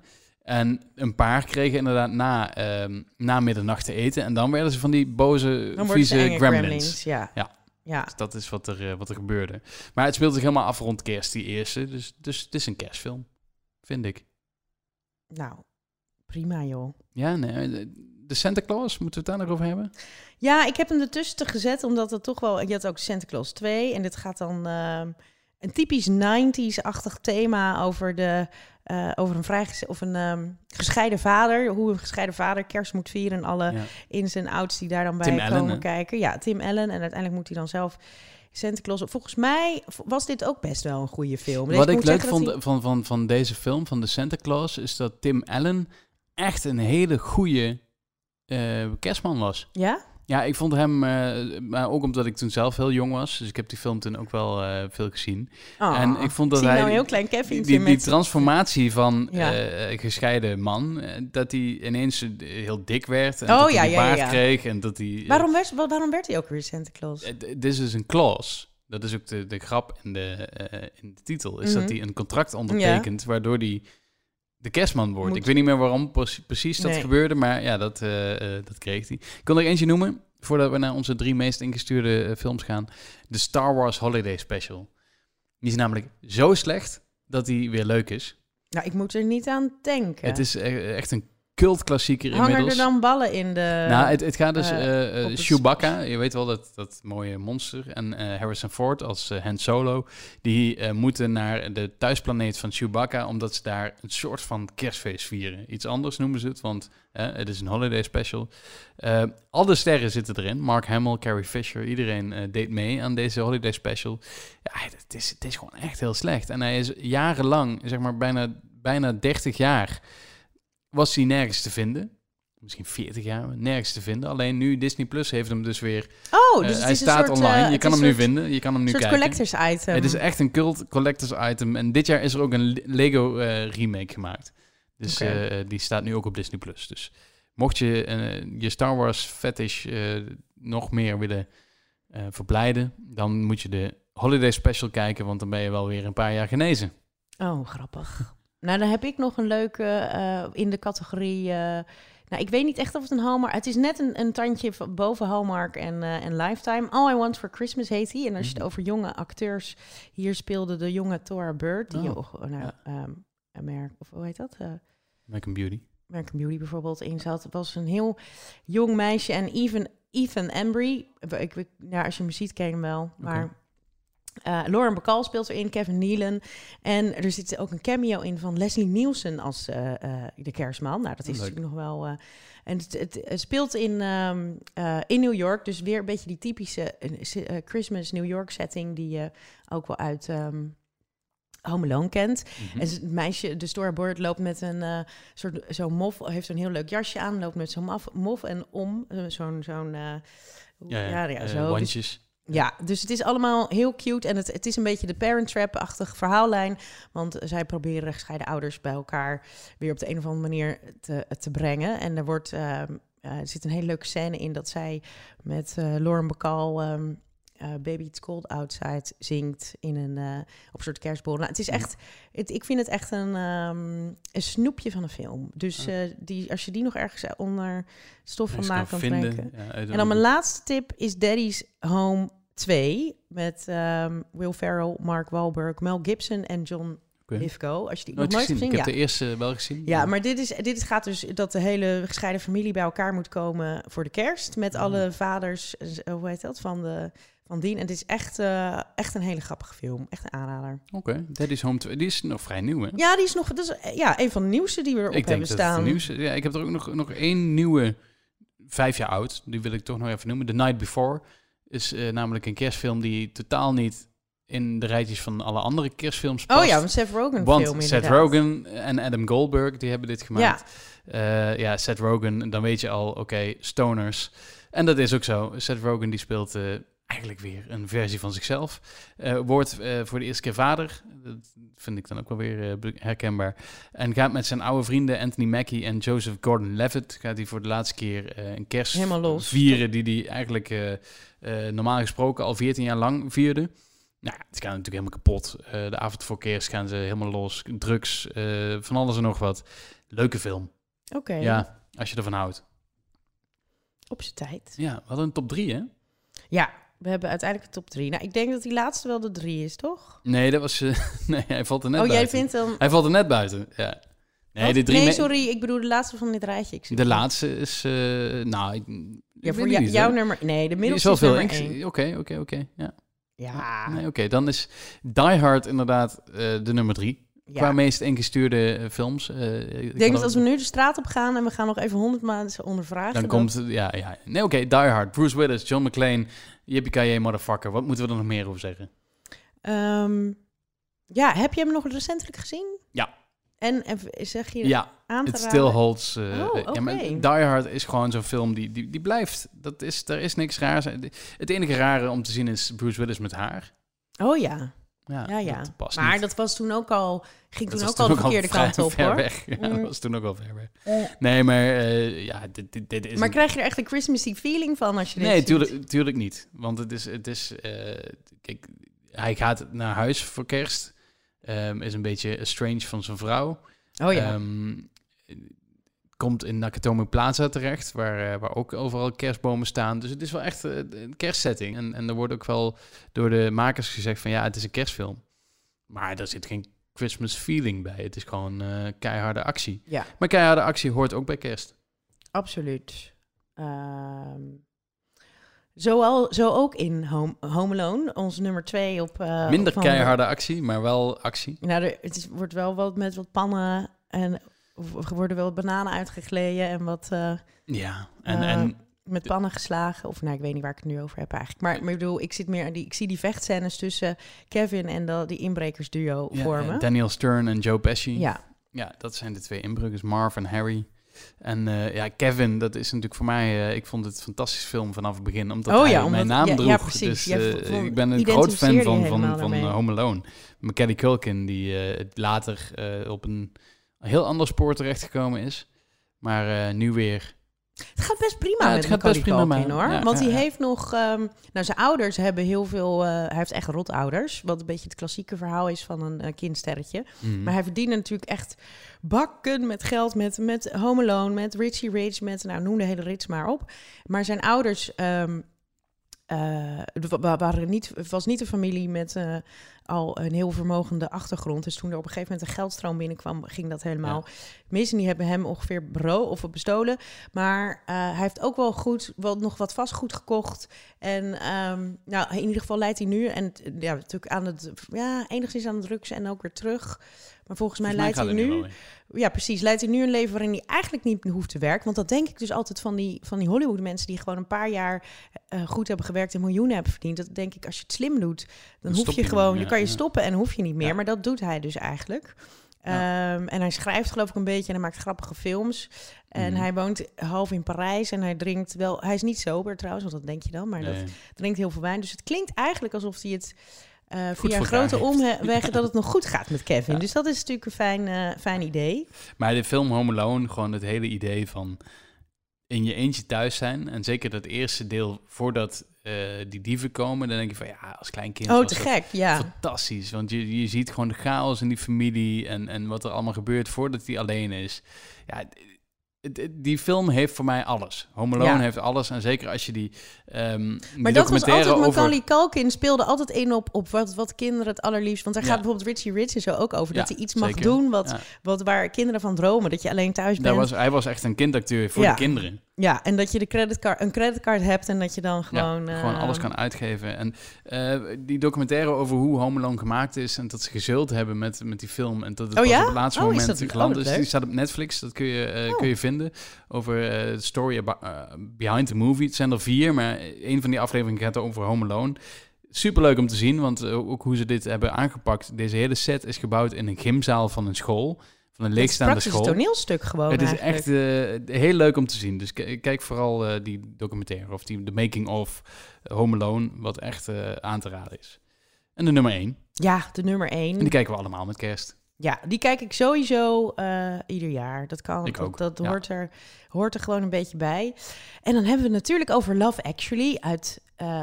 En een paar kregen inderdaad na, ehm, na middernacht te eten. En dan werden ze van die boze, vieze gremlins. gremlins. Ja. Ja. Ja. Dus dat is wat er, eh, wat er gebeurde. Maar het speelt zich helemaal af rond kerst, die eerste. Dus, dus het is een kerstfilm, vind ik. Nou, prima joh. Ja, nee. De Santa Claus, moeten we het daar nog over hebben? Ja, ik heb hem ertussen gezet, omdat het toch wel... Je had ook Santa Claus 2 en dit gaat dan ehm, een typisch 90s-achtig thema over, de, eh, over een, vrij, of een ehm, gescheiden vader. Hoe een gescheiden vader kerst moet vieren en alle Ja. ins en outs die daar dan bij Tim komen Allen, kijken. Ja, Tim Allen. En uiteindelijk moet hij dan zelf Santa Claus... Volgens mij was dit ook best wel een goede film. Deze- Wat ik leuk vond hij- van, van, van deze film, van de Santa Claus, is dat Tim Allen echt een hele goede eh, kerstman was. Ja? Ja, ik vond hem, eh, maar ook omdat ik toen zelf heel jong was, dus ik heb die film toen ook wel eh, veel gezien. Oh, en ik vond dat hij nou heel klein die, Kevin die, die transformatie van Ja. eh, gescheiden man, dat hij ineens heel dik werd en Oh, dat ja, hij die baard ja. kreeg en dat hij... Waarom werd, wa- waarom werd hij ook weer Santa Claus? Dit is dus een clause. Dat is ook de, de grap in de, in de titel. Is Mhm. dat hij een contract ondertekent waardoor hij de kerstman wordt. Moet- Ik weet niet meer waarom precies- dat Nee. gebeurde, maar ja, dat, eh, eh, dat kreeg hij. Ik kon er eentje noemen, voordat we naar onze drie meest ingestuurde eh, films gaan. De Star Wars Holiday Special. Die is namelijk zo slecht dat hij weer leuk is. Nou, ik moet er niet aan denken. Het is echt een cultklassieker Hangen inmiddels. er dan ballen in de... nou, het, het gaat dus het- Chewbacca, je weet wel dat, dat mooie monster, en Harrison Ford als Han Solo, die moeten naar de thuisplaneet van Chewbacca, omdat ze daar een soort van kerstfeest vieren. Iets anders noemen ze het, want het is een holiday special. Eh, alle sterren zitten erin. Mark Hamill, Carrie Fisher, iedereen deed mee aan deze holiday special. Ja, het is, het is gewoon echt heel slecht. En hij is jarenlang, zeg maar bijna, bijna 30 jaar, was hij nergens te vinden. Misschien 40 jaar, nergens te vinden. Alleen nu Disney Plus heeft hem dus weer. Oh, dus het hij is een staat soort, online. eh, je kan hem nu een vinden. Je kan hem nu Een kijken. collectors item. Het is echt een cult collectors item. En dit jaar is er ook een Le- Lego eh, remake gemaakt. Dus die staat nu ook op Disney Plus. Dus mocht je je Star Wars fetish nog meer willen verblijden, dan moet je de Holiday Special kijken, want dan ben je wel weer een paar jaar genezen. Oh, grappig. Nou, dan heb ik nog een leuke eh, in de categorie... eh, nou, ik weet niet echt of het een Hallmark... Het is net een, een tandje boven Hallmark en, eh, en Lifetime. All I Want For Christmas heet hij. En als je het Mhm. over jonge acteurs... Hier speelde de jonge Tora Bird. Die Oh, nou, ja. ehm, Amer- of hoe heet dat? American Beauty. American Beauty bijvoorbeeld in zat. Het was een heel jong meisje. En even Ethan Embry, ik, ja, als je hem ziet, ken je hem wel. Maar eh, Lauren Bacall speelt erin, Kevin Nealon. En er zit ook een cameo in van Leslie Nielsen als eh, eh, de kerstman. Nou, dat is Leuk. natuurlijk nog wel... en het, het, het speelt in, ehm, eh, in New York. Dus weer een beetje die typische Christmas New York setting... die je ook wel uit... ehm Home Alone kent. Mhm. En het meisje, de storyboard, loopt met een soort zo'n mof, heeft een heel leuk jasje aan, loopt met zo'n mof, mof en om, zo'n zo'n hoe- ja, ja, ja, zo. Dus, wandjes. Ja, dus het is allemaal heel cute en het, het is een beetje de Parent Trap-achtige verhaallijn, want zij proberen gescheiden ouders bij elkaar weer op de een of andere manier te, te brengen. En er wordt ehm, eh, er zit een hele leuke scène in dat zij met eh Lauren Bacall eh, Baby It's Cold Outside zingt in een, op een soort kerstborrel. Nou, het is echt, het, ik vind het echt een, ehm, een snoepje van een film. Dus die, als je die nog ergens onder stof van na kan kan vinden. Ja, En dan mijn laatste tip is Daddy's Home 2 met ehm, Will Ferrell, Mark Wahlberg, Mel Gibson en John. Lithgow. Als je die Nooit nog nooit gezien. hebt Ik heb gezien, de eerste wel gezien. ja. Ja, maar dit, is, dit gaat dus dat de hele gescheiden familie bij elkaar moet komen voor de kerst. Met Mm. alle vaders, hoe heet dat, van, de, van Dien. En het is echt, eh, echt een hele grappige film. Echt een aanrader. Oké, Daddy's Home 2. Die is nog vrij nieuw, hè? Ja, die is nog, dat is eh, ja, een van de nieuwste die we erop ik denk hebben dat het staan. nieuwste... Ja, ik heb er ook nog, nog één nieuwe, vijf jaar oud. Die wil ik toch nog even noemen. The Night Before is eh, namelijk een kerstfilm die totaal niet in de rijtjes van alle andere kerstfilms past. Oh ja, een Seth Rogen Want film Seth. Rogen en Adam Goldberg, die hebben dit gemaakt. Ja, ja Seth Rogen, dan weet je al, oké, stoners. En dat is ook zo. Seth Rogen die speelt eh, eigenlijk weer een versie van zichzelf. Eh, wordt eh, voor de eerste keer vader. Dat vind ik dan ook wel weer eh, herkenbaar. En gaat met zijn oude vrienden Anthony Mackie en Joseph Gordon-Levitt... gaat hij voor de laatste keer een kerst vieren... die hij eigenlijk normaal gesproken al 14 jaar lang vierde. Nou, ja, het gaat natuurlijk helemaal kapot. De avond voor kerst gaan ze helemaal los. Drugs, van alles en nog wat. Leuke film. Oké, Ja, als je ervan houdt. op zijn tijd. Ja, we hadden een top 3, hè? Ja, we hebben uiteindelijk de top drie. Nou, ik denk dat die laatste wel de drie is, toch? Nee, dat was... eh, nee, hij valt er net oh, jij buiten. vindt dan... Hij valt er net buiten, ja. Nee, Wat? de drie... nee, sorry, ik bedoel de laatste van dit rijtje. Ik zie De laatste is... eh, nou, ik, Ja, ik voor jou- niet, jouw hoor. nummer... Nee, de Die is middelste wel is veel. nummer Oké, oké, oké. Ja. Ja, Nee, oké. Dan is Die Hard inderdaad eh, de nummer drie. Ja. Qua meest ingestuurde eh, films. Eh, Ik denk dat als we nu de straat op gaan en we gaan nog even honderd maanden ondervragen... Dan komt... Ja, ja. Nee, oké. Die Hard. Bruce Willis, John McClane. Yippie motherfucker. Wat moeten we er nog meer over zeggen? Ehm, ja, heb je hem nog recentelijk gezien? Ja. En, en zeg je Ja, aan te het still holds... eh, Oh, ja, maar. Die Hard is gewoon zo'n film die, die, die blijft. Dat is, er is niks raars. Het enige rare om te zien is Bruce Willis met haar. Oh ja, Ja, ja, ja. dat past maar niet. dat was toen ook al... Ging Dat toen ook al de verkeerde vrij kant op, ver hoor. weg. Ja, dat Mm. was toen ook al ver weg. Eh, Nee, maar eh, ja, dit, dit, dit is maar een- krijg je er echt een Christmassy feeling van als je dit Nee, ziet? tuurlijk, tuurlijk niet. Want het is, het is eh, kijk, hij gaat naar huis voor kerst. Ehm, is een beetje estranged van zijn vrouw. Oh ja. Ehm, komt in Nakatomi Plaza terecht, waar, eh, waar ook overal kerstbomen staan. Dus het is wel echt eh, een kerstsetting. En, en er wordt ook wel door de makers gezegd van ja, het is een kerstfilm. Maar er zit geen Christmas feeling bij. Het is gewoon eh, keiharde actie. ja, Maar keiharde actie hoort ook bij kerst. absoluut. Ehm, zo, al, zo ook in Home, Home Alone, ons nummer twee op... Minder keiharde actie, maar wel actie. Nou, er, het is, wordt wel wat met wat pannen en er worden wel bananen uitgegleden en wat eh, Ja, en, Eh, en met pannen geslagen. Of nou, ik weet niet waar ik het nu over heb eigenlijk. Maar, maar ik bedoel, ik, zit meer, aan die, ik zie die vechtscènes tussen Kevin en de, die inbrekersduo ja, vormen. eh, Daniel Stern en Joe Pesci. ja, Ja, dat zijn de twee inbrekers, Marv en Harry. En ja, Kevin, dat is natuurlijk voor mij... ik vond het een fantastische film vanaf het begin, omdat Oh hij ja, omdat- mijn naam ja, droeg. ja, precies. Dus ik ben een groot fan van, van, van Home Alone. Macaulay Culkin, die het later op een heel ander spoor terechtgekomen is. Maar eh, nu weer... het gaat best prima Ja, met het gaat best prima hoor. Ja, Want ja, hij heeft nog... ehm, nou, zijn ouders hebben heel veel... eh, hij heeft echt rotouders. Wat een beetje het klassieke verhaal is van een eh, kindsterretje. Mhm. Maar hij verdiende natuurlijk echt bakken met geld, met, met Home Alone, met Richie Rich, met, nou, noem de hele rits maar op. Maar zijn ouders ehm, eh, het wa- wa- waren niet, het was niet een familie met eh, al een heel vermogende achtergrond. Dus toen er op een gegeven moment een geldstroom binnenkwam, ging dat helemaal mis. En die hebben hem ongeveer bro of bestolen. Maar eh, hij heeft ook wel goed, wel nog wat vastgoed gekocht. En ehm, nou, in ieder geval leidt hij nu, en ja, natuurlijk aan het, ja, enigszins aan de drugs en ook weer terug. Maar volgens mij Volgens mij leidt hij nu, wel ja precies, leidt hij nu een leven waarin hij eigenlijk niet hoeft te werken. Want dat denk ik dus altijd van die, van die Hollywood mensen die gewoon een paar jaar eh, goed hebben gewerkt en miljoenen hebben verdiend. Dat denk ik, als je het slim doet, dan, Dan hoef je je gewoon, ja, kan je ja. stoppen en hoef je niet meer. Ja. Maar dat doet hij dus eigenlijk. Ehm, en hij schrijft geloof ik een beetje en hij maakt grappige films. En Mhm. hij woont half in Parijs en hij drinkt wel... Hij is niet sober trouwens, want dat denk je dan. Maar Nee. dat drinkt heel veel wijn. Dus het klinkt eigenlijk alsof hij het eh, via grote omweg... dat het nog goed gaat met Kevin. Ja. Dus dat is natuurlijk een fijn, eh, fijn idee. Maar de film Home Alone, gewoon het hele idee van in je eentje thuis zijn. En zeker dat eerste deel, voordat eh, die dieven komen, dan denk je van ja, als klein kind Oh, te gek, ja. fantastisch. Want je, je ziet gewoon de chaos in die familie en, en wat er allemaal gebeurt voordat hij alleen is. Ja, die film heeft voor mij alles. Home Alone Ja. heeft alles. En zeker als je die, ehm die Maar dat was altijd, over... Macaulay Culkin speelde altijd in op, op wat, wat kinderen het allerliefst. Want daar Ja. gaat bijvoorbeeld Richie Rich en zo ook over. Ja, dat hij iets mag doen wat, wat waar kinderen van dromen. Dat je alleen thuis Daar bent. was, hij was echt een kindacteur voor de kinderen. Ja, en dat je de creditcard, een creditcard hebt en dat je dan gewoon... ja, gewoon eh, alles kan uitgeven. En eh, die documentaire over hoe Home Alone gemaakt is... en dat ze gezult hebben met, met die film... en dat het Oh pas ja? op het laatste Oh, is moment dat- geland oh, is. leuk. Die staat op Netflix, dat kun je, eh, Oh. kun je vinden. Over eh, de story eh, behind the movie. Het zijn er vier, maar een van die afleveringen gaat over Home Alone... Superleuk om te zien, want eh, ook hoe ze dit hebben aangepakt. Deze hele set is gebouwd in een gymzaal van een school. Van een Het is school. een toneelstuk gewoon Het is eigenlijk. echt eh, heel leuk om te zien. Dus kijk vooral eh, die documentaire of die, de making of Home Alone, wat echt eh, aan te raden is. En de nummer één. Ja, de nummer En één. die kijken we allemaal met kerst. Ja, die kijk ik sowieso ieder jaar. Dat kan. Ik ook, dat ja. hoort, er, hoort er gewoon een beetje bij. En dan hebben we het natuurlijk over Love Actually uit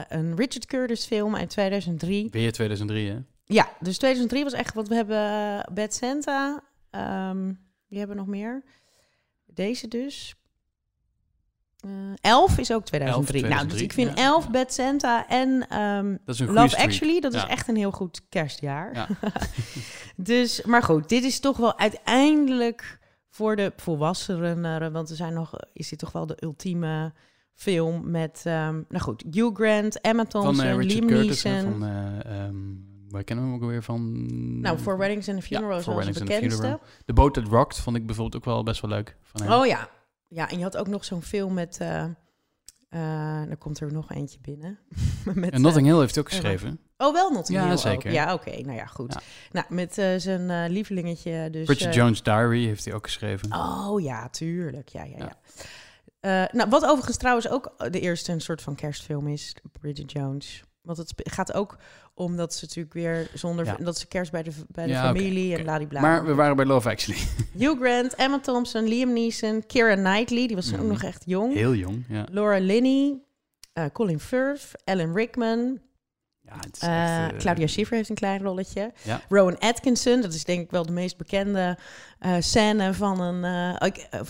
een Richard Curtis film uit 2003. Weer 2003, hè? Ja, dus 2003 was echt, want we hebben Bad Santa. Ehm die hebben we nog meer. Deze dus. Eh Elf is ook 2003. Elf, nou, dus ik 2003, vind ja. Elf, Bad Santa en ehm, Dat is een goede Love streak. Actually, dat is echt een heel goed kerstjaar. Ja. dus, maar goed, dit is toch wel uiteindelijk voor de volwassenen, eh, want er zijn nog, is dit toch wel de ultieme film met, ehm, nou goed, Hugh Grant, Emma Thompson, Van eh, Liam Neeson. Van, eh, waar kennen we hem ook weer van? nou, For Weddings and a Ja, Funeral is For wel zijn Weddings and a bekendste. The Boat That Rocked vond ik bijvoorbeeld ook wel best wel leuk. Van hem. Oh ja. Ja, en je had ook nog zo'n film met, eh eh dan komt er nog eentje binnen. met, en Notting eh, Hill heeft hij ook geschreven. Oh, wel Notting Ja, Hill ook. zeker. Ja, oké. Nou ja, goed. Ja. Nou, met eh, zijn eh, lievelingetje dus... Bridget eh, Jones' Diary heeft hij ook geschreven. Oh ja, tuurlijk. Ja, ja, ja. Ja. Eh, nou, wat overigens trouwens ook de eerste een soort van kerstfilm is, Bridget Jones. Want het gaat ook om dat ze natuurlijk weer zonder Ja. dat ze kerst bij de, bij de Ja, familie oké. en bladibla. Maar we waren bij Love Actually. Hugh Grant, Emma Thompson, Liam Neeson, Keira Knightley, die was toen ook Mhm. nog echt jong. Heel jong, ja. Laura Linney, eh, Colin Firth, Alan Rickman, ja het is eh, eh, Claudia Schiffer heeft een klein rolletje. Ja. Rowan Atkinson, dat is denk ik wel de meest bekende eh, scène van een,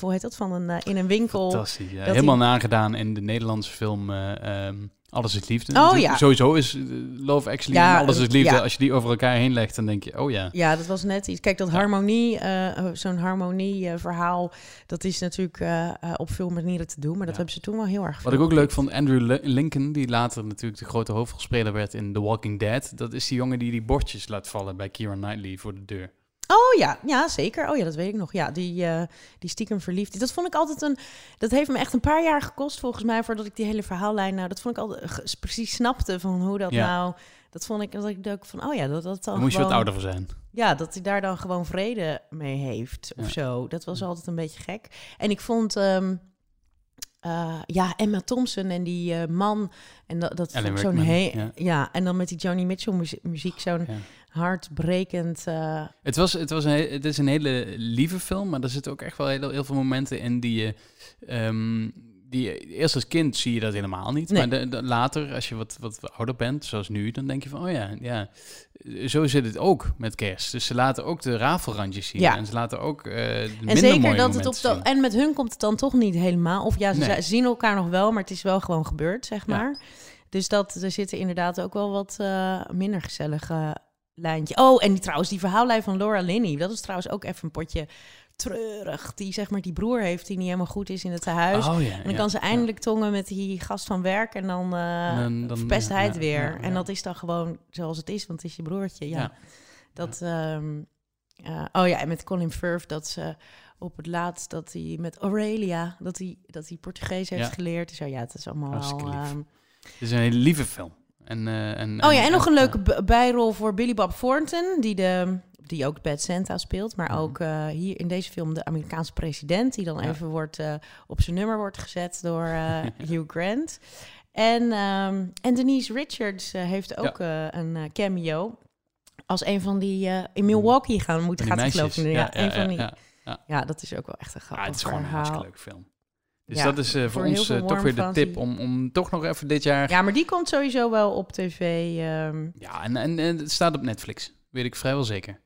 hoe heet dat, van een, in een winkel. Fantastisch. Ja. Helemaal hij- nagedaan in de Nederlandse film eh, ehm, Alles is Liefde. Oh, Natuurlijk. ja. Sowieso is eh, Love Actually Ja, Alles is eh, Liefde. ja. Als je die over elkaar heen legt, dan denk je, oh ja. Ja, dat was net iets. Kijk, dat harmonie, eh, zo'n harmonie-verhaal, dat is natuurlijk eh, eh, op veel manieren te doen, maar dat Ja. hebben ze toen wel heel erg Wat ik ook leuk vond, Andrew Li- Lincoln, die later natuurlijk de grote hoofdrolspeler werd in The Walking Dead. Dat is die jongen die die bordjes laat vallen bij Keira Knightley voor de deur. Oh ja, ja, zeker. Oh ja, dat weet ik nog. Ja, die, eh, die stiekem verliefd. Dat vond ik altijd een. Dat heeft me echt een paar jaar gekost, volgens mij, voordat ik die hele verhaallijn. Nou, dat vond ik altijd precies snapte van hoe dat Ja. nou. Dat vond ik dat ik dacht van, oh ja, dat dat dan. Daar moest je wat ouder voor zijn. Ja, dat hij daar dan gewoon vrede mee heeft of Ja. zo. Dat was altijd een beetje gek. En ik vond, ehm, eh, ja, Emma Thompson en die eh, man. En dat, dat zo'n Rickman, he- ja. ja. en dan met die Joni Mitchell muzie- muziek, zo'n Ja. Hartbrekend. eh, Het, was, het, was een, he- het is een hele lieve film, maar er zitten ook echt wel heel, heel veel momenten in die je... ehm, die eerst als kind zie je dat helemaal niet. Nee. Maar de, de- later, als je wat, wat ouder bent, zoals nu, dan denk je van, oh ja, ja, zo zit het ook met kerst. Dus ze laten ook de rafelrandjes zien. Ja. En ze laten ook de En minder zeker mooie dat het op de, en met hun komt het dan toch niet helemaal. Of ja, ze Nee. zien elkaar nog wel, maar het is wel gewoon gebeurd, zeg Ja. maar. Dus dat er zitten inderdaad ook wel wat eh, minder gezellige lijntje. Oh, en die, trouwens, die verhaallijn van Laura Linney, dat is trouwens ook even een potje treurig. Die zeg maar die broer heeft die niet helemaal goed is in het tehuis. Oh ja, en dan ja, kan ze ja. eindelijk tongen met die gast van werk en dan, En dan- dan- verpest hij het weer. En dat is dan gewoon zoals het is, want het is je broertje. Ja, dat. ehm, eh, oh ja, en met Colin Firth dat ze op het laatst dat hij met Aurelia dat hij dat hij Portugees heeft geleerd. Zo ja, het is allemaal ehm, Het is een hele lieve film. En, eh, en, Oh ja, en nog een leuke bijrol voor Billy Bob Thornton, die, de, die ook Bad Santa speelt. Maar Mhm. ook eh, hier in deze film de Amerikaanse president, die dan Ja. even wordt, eh, op zijn nummer wordt gezet door Hugh Grant. En, ehm, en Denise Richards heeft ook een cameo. Als een van die in Milwaukee gaan moeten, geloof ik. Ja, een van die, ja. dat is ook wel echt een Ah, grappig het is gewoon een hartstikke leuke film. Dus Ja, dat is eh, voor, voor ons eh, toch weer de tip om, om toch nog even dit jaar... Ja, Ja, maar die komt sowieso wel op tv. ehm, en, en, en het staat op Netflix. Weet ik vrijwel zeker.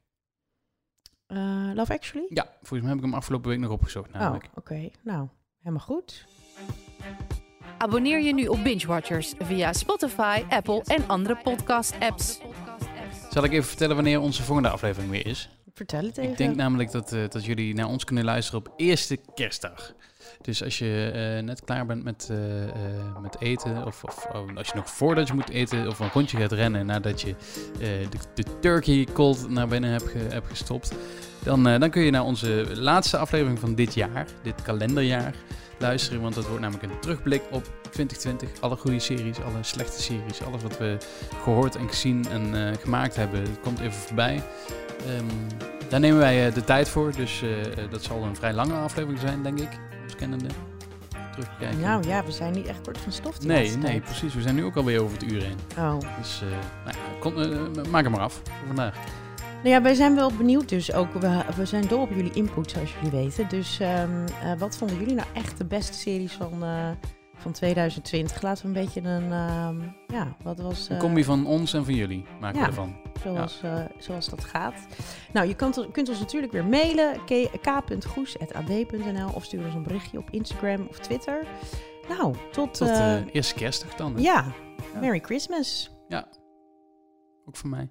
Uh, Love Actually? Ja, volgens mij heb ik hem afgelopen week nog opgezocht namelijk. Oh, oké. Nou, helemaal goed. Abonneer je nu op Binge Watchers via Spotify, Apple en andere podcast-apps. Zal ik even vertellen wanneer onze volgende aflevering weer is? Vertel het even. Ik denk namelijk dat, uh, dat jullie naar ons kunnen luisteren op eerste kerstdag. Dus als je uh, net klaar bent met, uh, met eten, of, of oh, als je nog voordat je moet eten, of een rondje gaat rennen nadat je de, de, turkey cold naar binnen hebt, ge, hebt gestopt, dan, dan kun je naar onze laatste aflevering van dit jaar, dit kalenderjaar, luisteren. Want dat wordt namelijk een terugblik op 2020. Alle goede series, alle slechte series, alles wat we gehoord en gezien en gemaakt hebben, komt even voorbij. Um, daar nemen wij de tijd voor, dus dat zal een vrij lange aflevering zijn, denk ik kennende terugkijken. Nou ja, we zijn niet echt kort van stof. Nee, nee, precies. We zijn nu ook alweer over het uur heen. Oh. Dus nou ja, kom, maak hem maar af voor vandaag. Nou ja, wij zijn wel benieuwd dus ook. We, we zijn dol op jullie input, zoals jullie weten. Dus um, uh, wat vonden jullie nou echt de beste series van, van 2020? Laten we een beetje een, um, ja, wat was... een combi van ons en van jullie maken ja. we ervan zoals, ja. uh, zoals dat gaat. Nou, je kunt, kunt ons natuurlijk weer mailen, k.goes.ad.nl of stuur ons een berichtje op Instagram of Twitter. Nou, tot... Tot uh, eerste kerstdag dan. Ja. ja, Merry Christmas. Ja, ook voor mij.